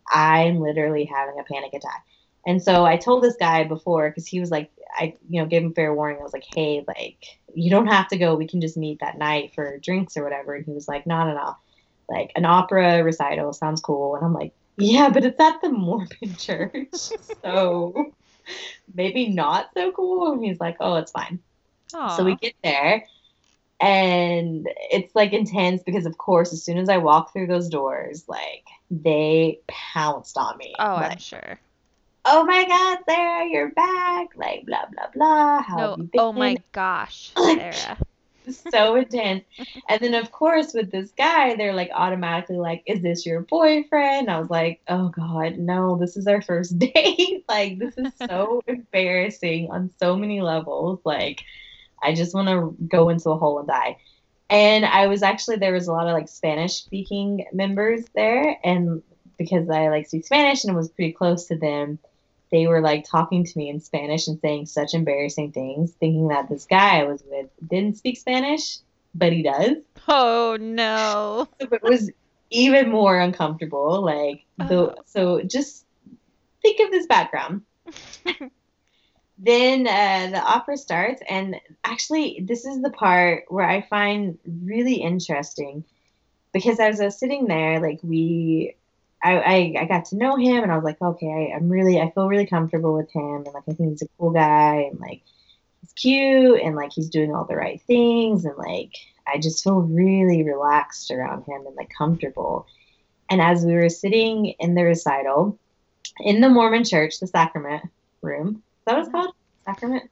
I'm literally having a panic attack. And so I told this guy before because he was like, I, you know, gave him fair warning. I was like, hey, like, you don't have to go. We can just meet that night for drinks or whatever. And he was like, no, no, no. Like, an opera recital sounds cool. And I'm like, yeah, but it's at the Mormon church. so maybe not so cool. And he's like, oh, it's fine. So we get there, and it's like intense because, of course, as soon as I walk through those doors, like they pounced on me. Oh, I'm sure. oh my God, Sarah, you're back! Like blah blah blah. How No. Oh my gosh, Sarah. so intense. And then, of course, with this guy, they're like automatically like, "Is this your boyfriend?" I was like, "Oh God, no! This is our first date. like, this is so embarrassing on so many levels. Like, I just want to go into a hole and die." And I was actually there was a lot of like Spanish speaking members there, and because I like speak Spanish and was pretty close to them, they were like talking to me in Spanish and saying such embarrassing things, thinking that this guy I was with didn't speak Spanish, but he does. Oh no. So it was even more uncomfortable. Like the Oh. so just think of this background. then uh, the opera starts, and actually, this is the part where I find really interesting because as I was sitting there, like we, I, I, I got to know him, and I was like, okay, I, I'm really, I feel really comfortable with him, and like I think he's a cool guy, and like he's cute, and like he's doing all the right things, and like I just feel really relaxed around him and like comfortable. And as we were sitting in the recital in the Mormon church, the sacrament room, is that what it's called? Sacrament?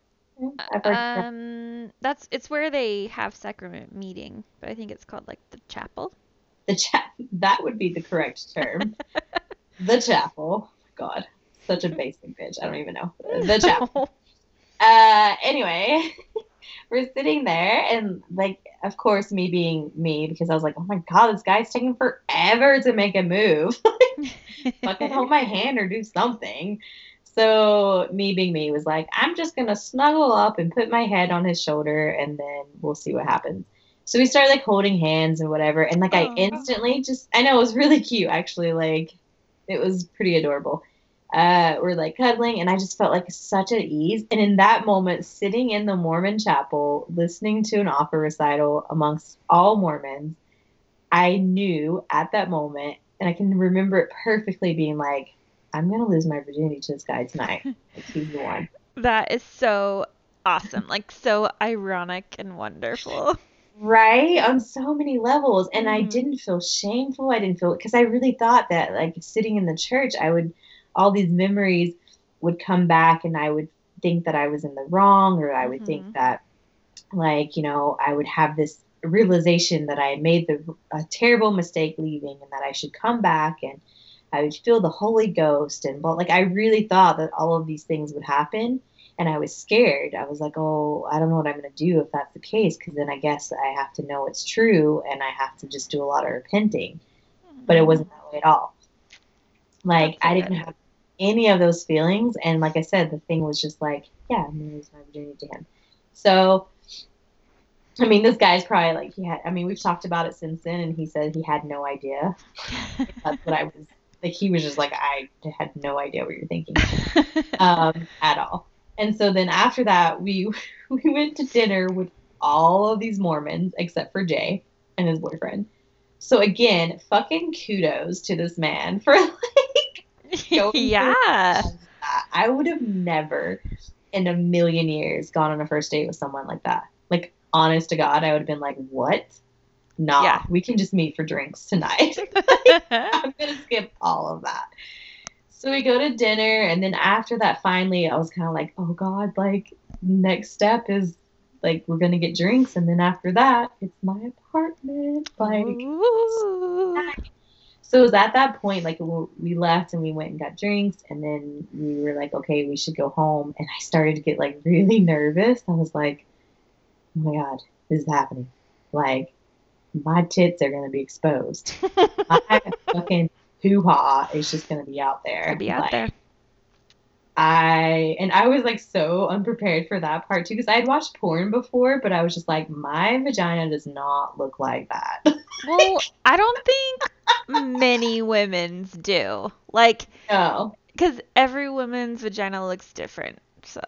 heard- Um, that's it's where they have sacrament meeting, but I think it's called like the chapel. The cha- that would be the correct term. the chapel. God, such a basic bitch. I don't even know. The chapel. uh anyway we're sitting there and like of course me being me because i was like oh my god this guy's taking forever to make a move fucking hold my hand or do something so me being me was like i'm just gonna snuggle up and put my head on his shoulder and then we'll see what happens so we started like holding hands and whatever and like i instantly just i know it was really cute actually like it was pretty adorable uh, we're like cuddling, and I just felt like such at ease. And in that moment, sitting in the Mormon chapel, listening to an opera recital amongst all Mormons, I knew at that moment, and I can remember it perfectly being like, I'm gonna lose my virginity to this guy tonight. Like, he's the one. That is so awesome. Like so ironic and wonderful. Right? On so many levels. And I Mhm. didn't feel shameful. I didn't feel because I really thought that like sitting in the church, I would all these memories would come back and I would think that I was in the wrong or I would Mhm. think that like, you know, I would have this realization that I made the a terrible mistake leaving and that I should come back and I would feel the Holy Ghost and but like I really thought that all of these things would happen and I was scared. I was like, "Oh, I don't know what I'm going to do if that's the case because then I guess I have to know it's true and I have to just do a lot of repenting." But it wasn't that way at all. Like I didn't have any of those feelings and like I said, the thing was just like, "Yeah, I'm going to lose my virginity to him." So I mean, this guy's probably like he had. I mean, we've talked about it since then, and he said he had no idea. That's what I was like. He was just like, I had no idea what you're thinking um, at all. And so then after that, we we went to dinner with all of these Mormons except for Jay and his boyfriend. So again, fucking kudos to this man for like yeah. I would have never in a million years gone on a first date with someone like that. Like honest to God, I would have been like, What? Nah, Yeah. we can just meet for drinks tonight. I'm gonna skip all of that. So we go to dinner, and then after that, finally, I was kind of like, oh god, like next step is like we're gonna get drinks, and then after that, it's my apartment. Like, Ooh. so it was at that point, like we left and we went and got drinks, and then we were like, okay, we should go home, and I started to get like really nervous. I was like, oh my god, this is happening. Like, my tits are gonna be exposed my fucking hoo ha is just gonna be out there. Could be out Like, there. I and I was like so unprepared for that part too because I had watched porn before, but I was just like, my vagina does not look like that. Well, I don't think many women's do. Like, no, because every woman's vagina looks different. So,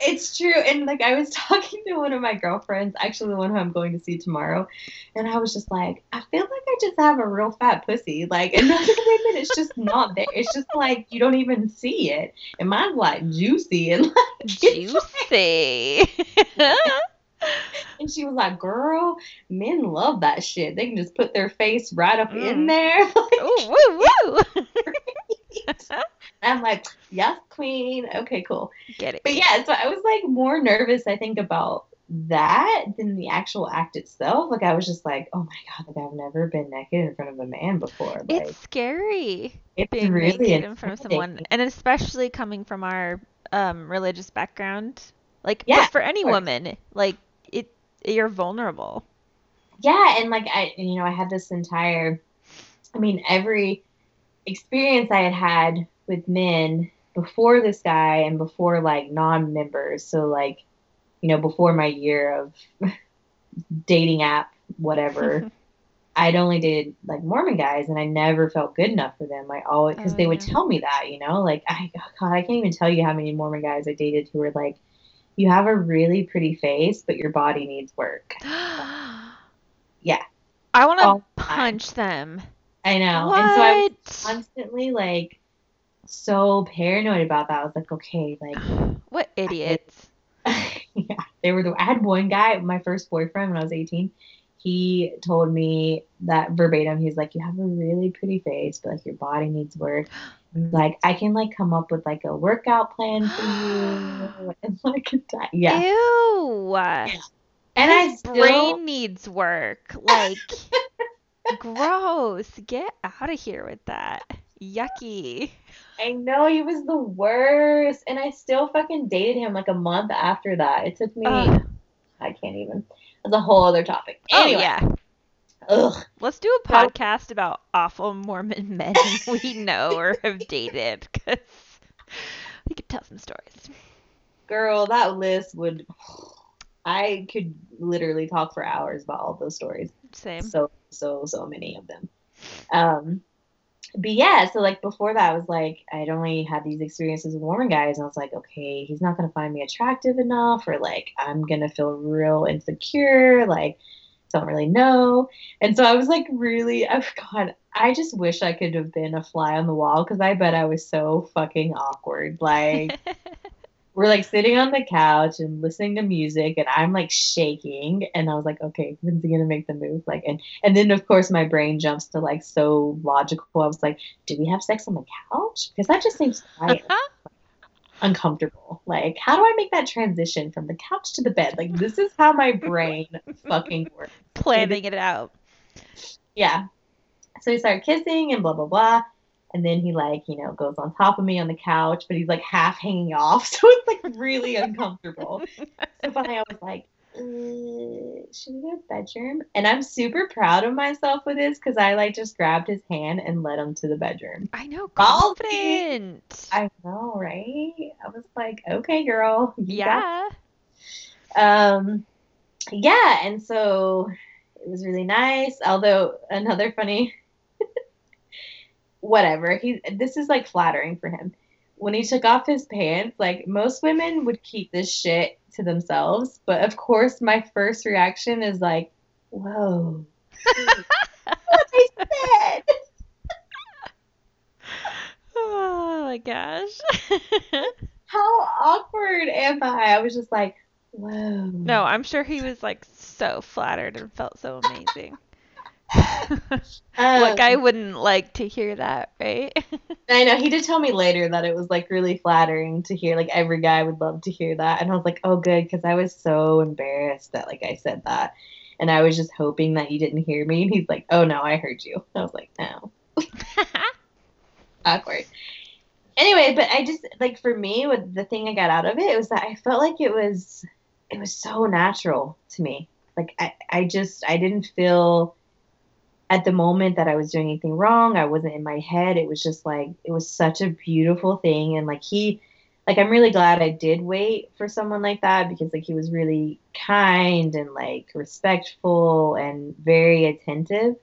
it's true. And like I was talking to one of my girlfriends, actually the one who I'm going to see tomorrow, and I was just like, I feel like I just have a real fat pussy. Like, and other women, it's just not there. It's just like you don't even see it, and mine's like juicy and like juicy. And she was like, "Girl, men love that shit. They can just put their face right up in Mm. there." Ooh, woo, woo. I'm like, "Yes, queen. Okay, cool." Get it. But yeah, so I was like more nervous, I think, about that than the actual act itself. Like I was just like, "Oh my god, like I've never been naked in front of a man before." Like It's scary it's being really naked in front of someone, and especially coming from our um, religious background. Like, Yeah, for any woman, like it, you're vulnerable. yeah and like i you know i had this entire i mean every experience i had had with men before this guy and before like non-members so like you know before my year of dating app whatever i'd only dated like mormon guys and i never felt good enough for them i always because Oh, they would yeah. tell me that you know like i oh god i can't even tell you how many mormon guys i dated who were like you have a really pretty face but your body needs work Yeah. I want to the punch them. I know and so i was constantly like so paranoid about that. I was like, okay, like What idiots. yeah, they were the I had one guy, my first boyfriend when I was 18, he told me that verbatim, he's like, You have a really pretty face, but like your body needs work. Like, I can like come up with like a workout plan for you and like yeah. Ew. And I still brain needs work. Like, gross. Get out of here with that. Yucky. I know he was the worst. And I still fucking dated him like a month after that. It took me Ugh. I can't even. That's a whole other topic. Oh, Anyway, yeah. ugh. Let's do a So- podcast about awful Mormon men we know or have dated because we could tell some stories. Girl, that list would. I could literally talk for hours about all those stories. Same. So, so, so many of them. Um, but yeah, so like before that, I was like, I'd only had these experiences with Mormon guys, and I was like, okay, he's not gonna find me attractive enough, or like I'm gonna feel real insecure, like don't really know. And so I was like, really, oh god, I just wish I could have been a fly on the wall because I bet I was so fucking awkward, like we're like sitting on the couch and listening to music and I'm like shaking and I was like, okay, when's he gonna make the move? Like and and then of course my brain jumps to like so logical. I was like, do we have sex on the couch? Because that just seems quite uh-huh. uncomfortable. Like, how do I make that transition from the couch to the bed? Like this is how my brain fucking works. Planning it out. Yeah. So we start kissing and blah blah blah. And then he like, you know, goes on top of me on the couch, but he's like half hanging off. So it's like really uncomfortable. So finally I was like, uh, should we go to the bedroom? And I'm super proud of myself with this because I like just grabbed his hand and led him to the bedroom. I know, Ballsy. confident. I know, right? I was like, okay, girl. yeah. um yeah and so it was really nice although another funny whatever he this is like flattering for him when he took off his pants like most women would keep this shit to themselves. But of course, my first reaction is like, whoa. what I said. Oh my gosh. How awkward am I? I was just like, whoa. no, I'm sure he was like so flattered and felt so amazing. Um, what guy wouldn't like to hear that, right? I know he did tell me later that it was like really flattering to hear. Like every guy would love to hear that, and I was like, oh, good, because I was so embarrassed that like I said that, and I was just hoping that you didn't hear me. And he's like, oh no, I heard you. I was like, no, awkward. Anyway, but I just like for me, with the thing I got out of it, it was that I felt like it was it was so natural to me. Like I, I just I didn't feel at the moment that I was doing anything wrong. I wasn't in my head. It was just like it was such a beautiful thing and like he like I'm really glad I did wait for someone like that because like he was really kind and like respectful and very attentive.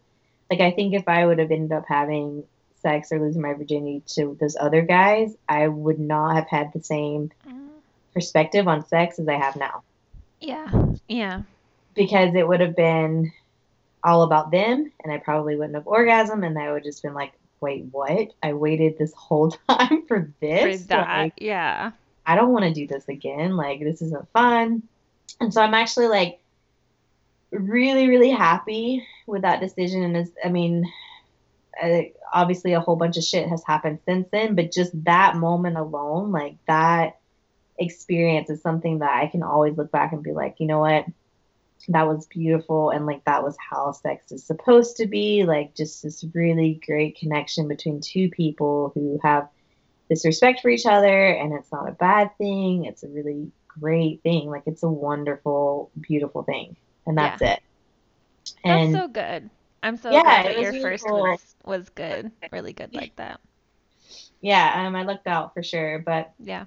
Like I think if I would have ended up having sex or losing my virginity to those other guys, I would not have had the same mm. perspective on sex as I have now yeah. Yeah. because it would have been all about them and I probably wouldn't have orgasm and I would just been like, wait, what? I waited this whole time for For this? that. Like, yeah. I don't want to do this again. Like, this isn't fun. And so I'm actually like really, really happy with that decision. And it's, I mean, uh, obviously a whole bunch of shit has happened since then, but just that moment alone, like that experience is something that I can always look back and be like, you know what? That was beautiful. And like, that was how sex is supposed to be. Like, just this really great connection between two people who have this respect for each other. And it's not a bad thing. It's a really great thing. Like, it's a wonderful, beautiful thing. And that's it. That's so good. I'm so Yeah, glad that your first beautiful. was was good. Really good like that. yeah, um, I looked out for sure. But Yeah.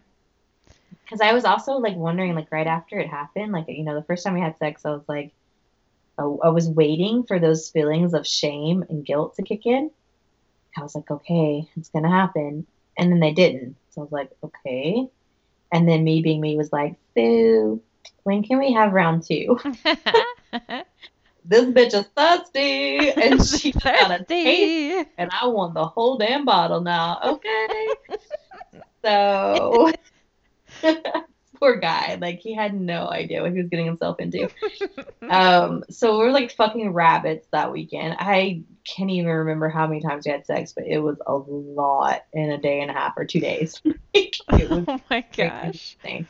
Because I was also like wondering, like right after it happened, like you know, the first time we had sex, I was like, I, I was waiting for those feelings of shame and guilt to kick in. I was like, okay, it's gonna happen, and then they didn't. So I was like, okay, and then me being me was like, boo, when can we have round two? This bitch is thirsty, and she just got a taste, and I want the whole damn bottle now. Okay, so. Poor guy, like he had no idea what he was getting himself into. Um, so we were like fucking rabbits that weekend. I can't even remember how many times we had sex, but it was a lot in a day and a half or two days. Like, oh my gosh. insane.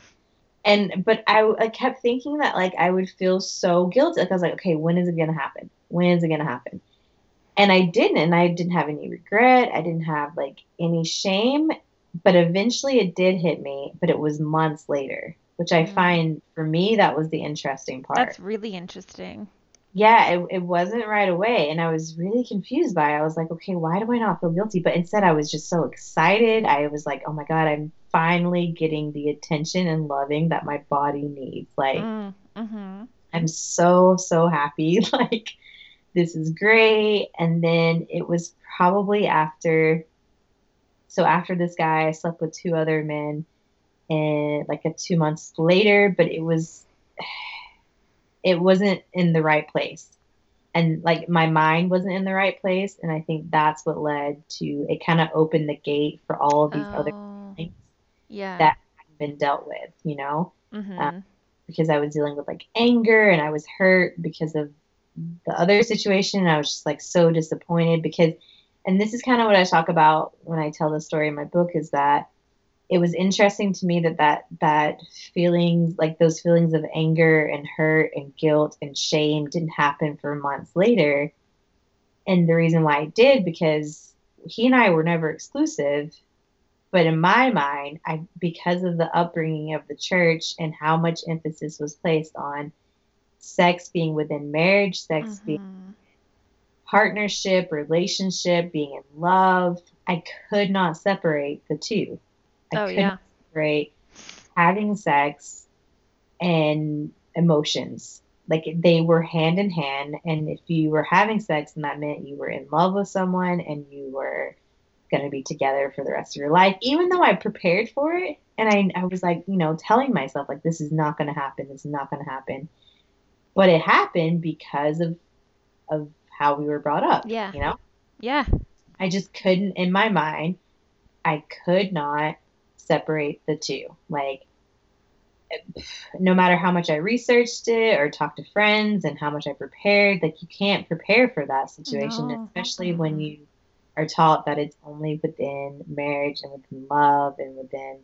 And but I, I kept thinking that like I would feel so guilty. Like I was like, okay, when is it gonna happen? When is it gonna happen? And I didn't, and I didn't have any regret. I didn't have like any shame. But eventually it did hit me, but it was months later, which I Mm. find for me that was the interesting part That's really interesting. yeah, it, it wasn't right away. And I was really confused by it. I was like, okay, why do I not feel guilty? But instead, I was just so excited. I was like, oh my God, I'm finally getting the attention and loving that my body needs. Like, Mm, mm-hmm. I'm so, so happy. Like, this is great. And then it was probably after, so after this guy, I slept with two other men and like a two months later, but it was, it wasn't in the right place. And like my mind wasn't in the right place. And I think that's what led to it kind of opened the gate for all of these other Oh, things yeah. that hadn't been dealt with, you know? mm-hmm. uh, because I was dealing with like anger and I was hurt because of the other situation. And I was just like so disappointed because, and this is kind of what I talk about when I tell the story in my book is that it was interesting to me that that that feelings like those feelings of anger and hurt and guilt and shame didn't happen for months later and the reason why it did because he and I were never exclusive but in my mind I because of the upbringing of the church and how much emphasis was placed on sex being within marriage sex being Mhm. Partnership, relationship, being in love. I could not separate the two. I Oh could yeah. not separate having sex and emotions. Like they were hand in hand. And if you were having sex, and that meant you were in love with someone and you were going to be together for the rest of your life, even though I prepared for it. And I, I was like, you know, telling myself, like, this is not going to happen. This is not going to happen. But it happened because of, of how we were brought up. Yeah. You know? Yeah. I just couldn't, in my mind, I could not separate the two. Like, no matter how much I researched it or talked to friends and how much I prepared, like, you can't prepare for that situation, No. especially when you are taught that it's only within marriage and within love and within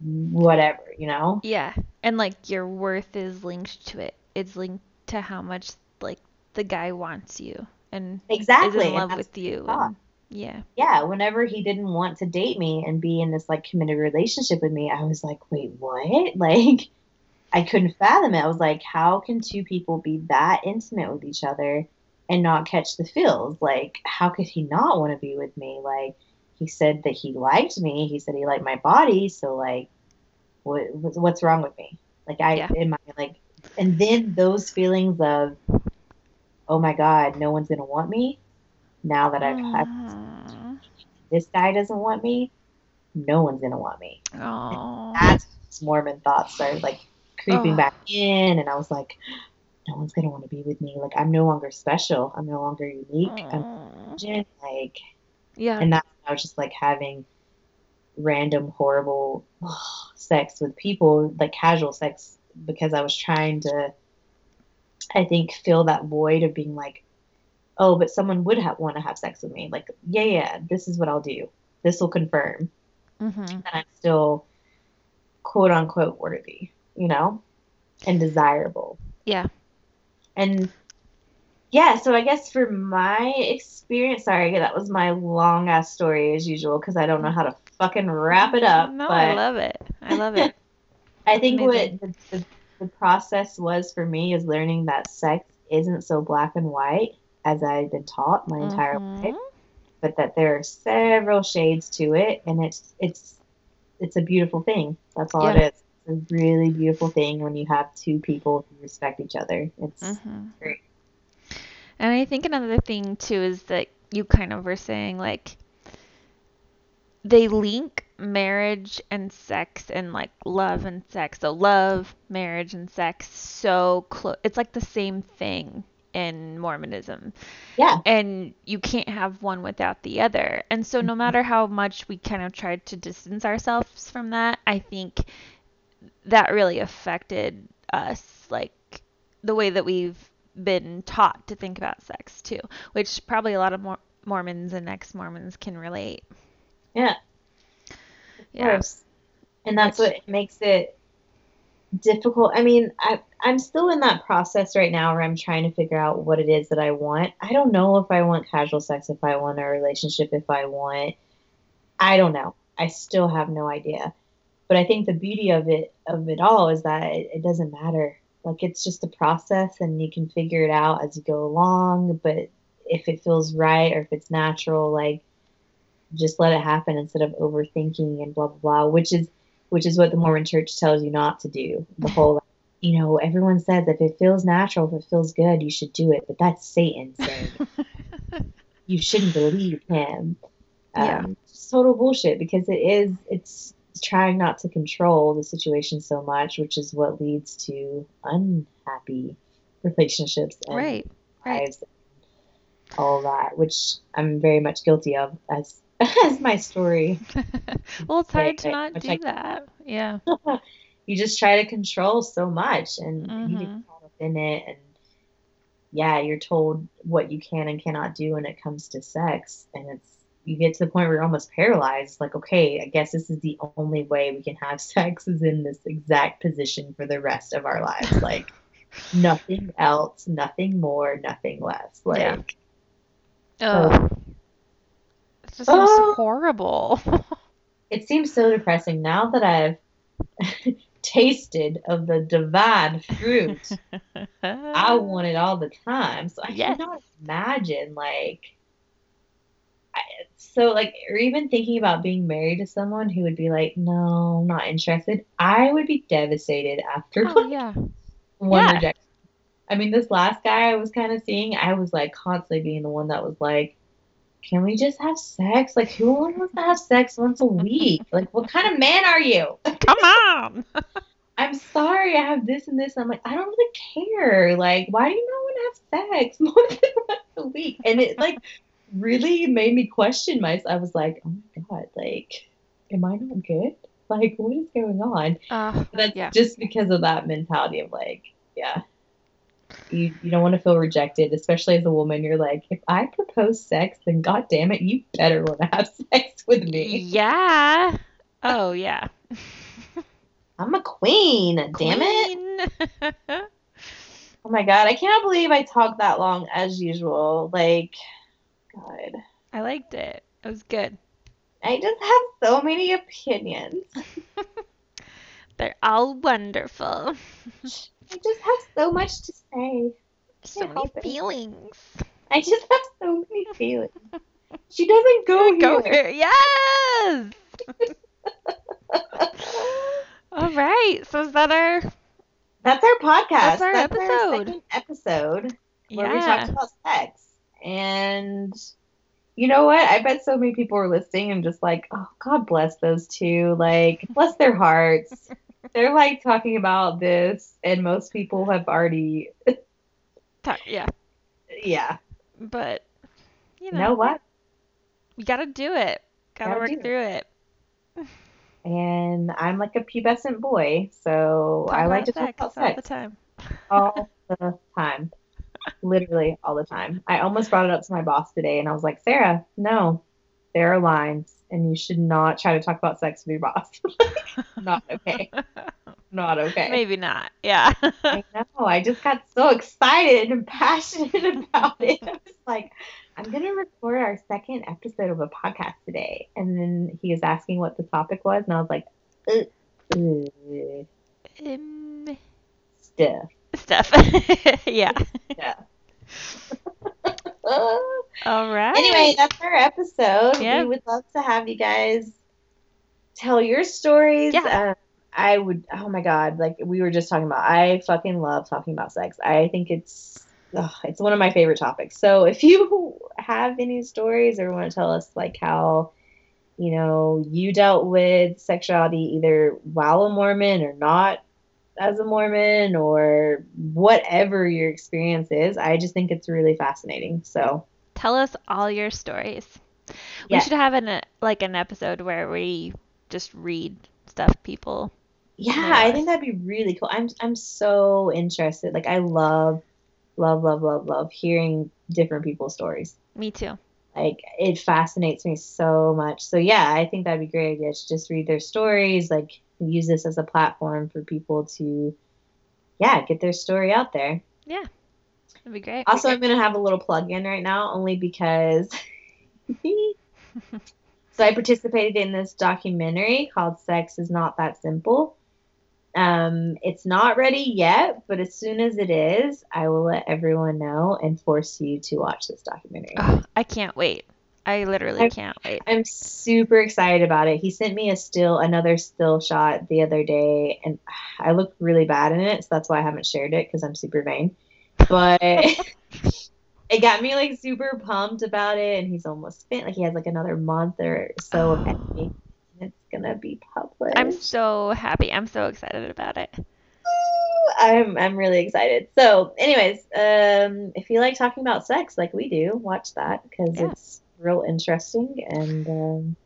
whatever, you know? Yeah. And like your worth is linked to it. It's linked to how much like the guy wants you and Exactly. is in love with you. And, yeah. yeah, whenever he didn't want to date me and be in this like committed relationship with me, I was like, wait, what? Like, I couldn't fathom it. I was like, how can two people be that intimate with each other and not catch the feels? Like, how could he not want to be with me? Like, he said that he liked me. He said he liked my body. So, like, what, what's- wrong with me? Like, I, Yeah. am I like, and then those feelings of, oh my God, no one's going to want me now that I've had this guy doesn't want me, no one's gonna want me. That's Mormon thoughts started like creeping back in, and I was like, no one's gonna want to be with me. Like I'm no longer special. I'm no longer unique. I'm. Like, Yeah. and that I was just like having random horrible sex with people, like casual sex, because I was trying to, I think, fill that void of being like, oh, but someone would have want to have sex with me. Like, yeah, yeah, this is what I'll do. This will confirm hmm that I'm still quote unquote worthy, you know, and desirable. Yeah. And yeah, so I guess for my experience, sorry, that was my long ass story as usual because I don't know how to fucking wrap it up. No, I love it. I love it. I think Amazing. what the, the, the process was for me is learning that sex isn't so black and white as I've been taught my entire Mhm. life, but that there are several shades to it, and it's it's it's a beautiful thing. That's all Yeah. it is. It's a really beautiful thing when you have two people who respect each other. It's hmm great. And I think another thing too is that you kind of were saying like they link marriage and sex and like love and sex. So love, marriage and sex so close. It's like the same thing in Mormonism. yeah, And you can't have one without the other. And so no Mhm. matter how much we kind of tried to distance ourselves from that, I think that really affected us like the way that we've been taught to think about sex too, which probably a lot of Mor- Mormons and ex-Mormons can relate. Yeah. Yes. Yeah. And that's what makes it difficult. I mean, I I'm still in that process right now where I'm trying to figure out what it is that I want. I don't know if I want casual sex, if I want a relationship, if I want I don't know. I still have no idea. But I think the beauty of it of it all is that it, it doesn't matter. Like it's just a process and you can figure it out as you go along, but if it feels right or if it's natural, like just let it happen instead of overthinking and blah blah blah, which is which is what the Mormon church tells you not to do. The whole you know, everyone says if it feels natural, if it feels good, you should do it. But that's Satan saying you shouldn't believe him. Yeah. Um, total bullshit because it is it's trying not to control the situation so much, which is what leads to unhappy relationships and right. Right. lives and all that, which I'm very much guilty of as as my story. well, it's hard to not do I- that. Yeah. you just try to control so much and you get Mhm. caught up in it and yeah, you're told what you can and cannot do when it comes to sex and it's you get to the point where you're almost paralyzed like okay i guess this is the only way we can have sex is in this exact position for the rest of our lives like nothing else nothing more nothing less like Yeah. Oh. It just seems Oh. horrible. it seems so depressing now that i've tasted of the divine fruit I want it all the time. So I Yes. cannot imagine like I, so like or even thinking about being married to someone who would be like, no, not interested. I would be devastated after Oh like, yeah. one yeah. rejection. I mean, this last guy I was kind of seeing, I was like constantly being the one that was like, can we just have sex? Like, who wants to have sex once a week? Like, what kind of man are you? Come on. I'm sorry, I have this and this. I'm like, I don't really care. Like, why do you not want to have sex more than once a week? And it like really made me question myself. I was like, oh my god, like, am I not good? Like, what is going on? Uh, That's Yeah. just because of that mentality of like, yeah. You, you don't want to feel rejected, especially as a woman. You're like, if I propose sex, then god damn it, you better want to have sex with me. yeah. Oh yeah. I'm a queen, damn it. it. Oh my god, I cannot believe I talked that long as usual. Like, God, I liked it. It was good. I just have so many opinions. They're all wonderful. I just have so much to say. So many help it. feelings. I just have so many feelings. She doesn't go Go here. here. Yes. All right. So is that our That's our podcast. That's our episode. second episode where we talked about sex. And you know what? I bet so many people are listening and just like, oh, God bless those two. Like, bless their hearts. They're like talking about this, and most people have already, yeah. yeah. But you You know, know what? we gotta do it. Gotta, Gotta work do it. through it. And I'm like a pubescent boy, so Talk I like to talk about sex all the time. all the time. Literally all the time. I almost brought it up to my boss today, and I was like, Sarah, no, there are lines, and you should not try to talk about sex with your boss. not okay. Not okay. Maybe not. Yeah. I know. I just got so excited and passionate about it. I was like, I'm going to record our second episode of a podcast today. And then he was asking what the topic was, and I was like, uh, uh, um, stuff. stuff. yeah. Uh, All right. anyway, that's our episode. Yeah. We would love to have you guys tell your stories. Yeah. Um, I would, oh my God, like we were just talking about, I fucking love talking about sex. I think it's, it's one of my favorite topics. So if you have any stories or want to tell us like how, you know, you dealt with sexuality either while a Mormon or not as a Mormon or whatever your experience is, I just think it's really fascinating. So Tell us all your stories. Yeah. We should have an like an episode where we just read stuff people. Yeah, Yeah. I think that'd be really cool. I'm I'm so interested. Like I love, love, love, love, love hearing different people's stories. Me too. Like it fascinates me so much. So yeah, I think that'd be a great idea to just read their stories, like use this as a platform for people to yeah, get their story out there. Yeah. That'd be great. Also, I'm gonna have a little plug in right now, only because. so I participated in this documentary called "Sex Is Not That Simple." Um, it's not ready yet, but as soon as it is, I will let everyone know and force you to watch this documentary. Oh, I can't wait. I literally I- can't wait. I'm super excited about it. He sent me a still, another still shot the other day, and I look really bad in it, so that's why I haven't shared it because I'm super vain. But it got me like super pumped about it, and he's almost spent. Like he has like another month or so of Oh. editing. It's gonna be published. I'm so happy. I'm so excited about it. I'm I'm really excited. So, anyways, um, if you like talking about sex like we do, watch that because Yeah. it's real interesting and um,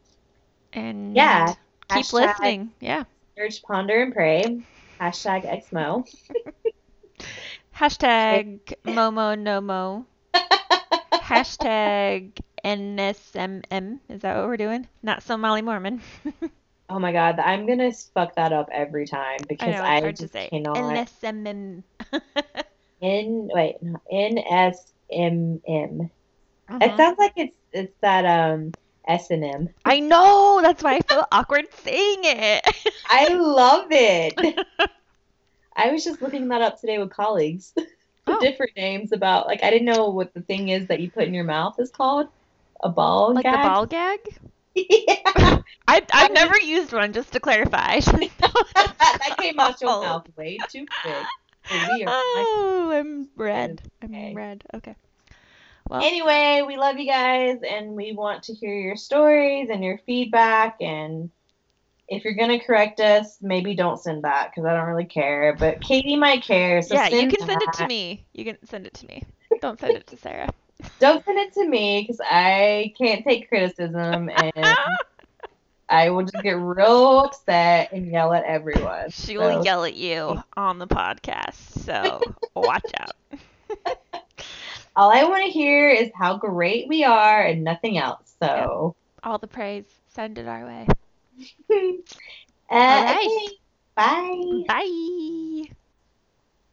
And Yeah, keep hashtag- listening. Yeah. search, ponder, and pray. Hashtag Xmo. Hashtag Momo Nomo. Hashtag NSMM. Is that what we're doing? Not So Molly Mormon. Oh my god, I'm gonna fuck that up every time I because know, it's I, to just say. cannot. NSMM. N wait, no, N S M M. It sounds like it's it's that um S and M. I know. That's why I feel awkward saying it. I love it. I was just looking that up today with colleagues. Oh. Different names about like I didn't know what the thing is that you put in your mouth is called. A ball like gag. the ball gag? yeah. I, I've never used one, just to clarify. I should know that came out your mouth way too quick. Oh, are Oh, I'm red. I'm red. Okay. Well, Anyway, we love you guys and we want to hear your stories and your feedback. And if you're going to correct us, maybe don't send that because I don't really care. But Katie might care. So yeah, you can send it to me. You can send it to me. Don't send it to Sarah. Don't send it to me because I can't take criticism and I will just get real upset and yell at everyone. She will yell at you on the podcast, so watch out. All I want to hear is how great we are and nothing else. So, All the praise, send it our way. uh, right. okay, bye. Bye.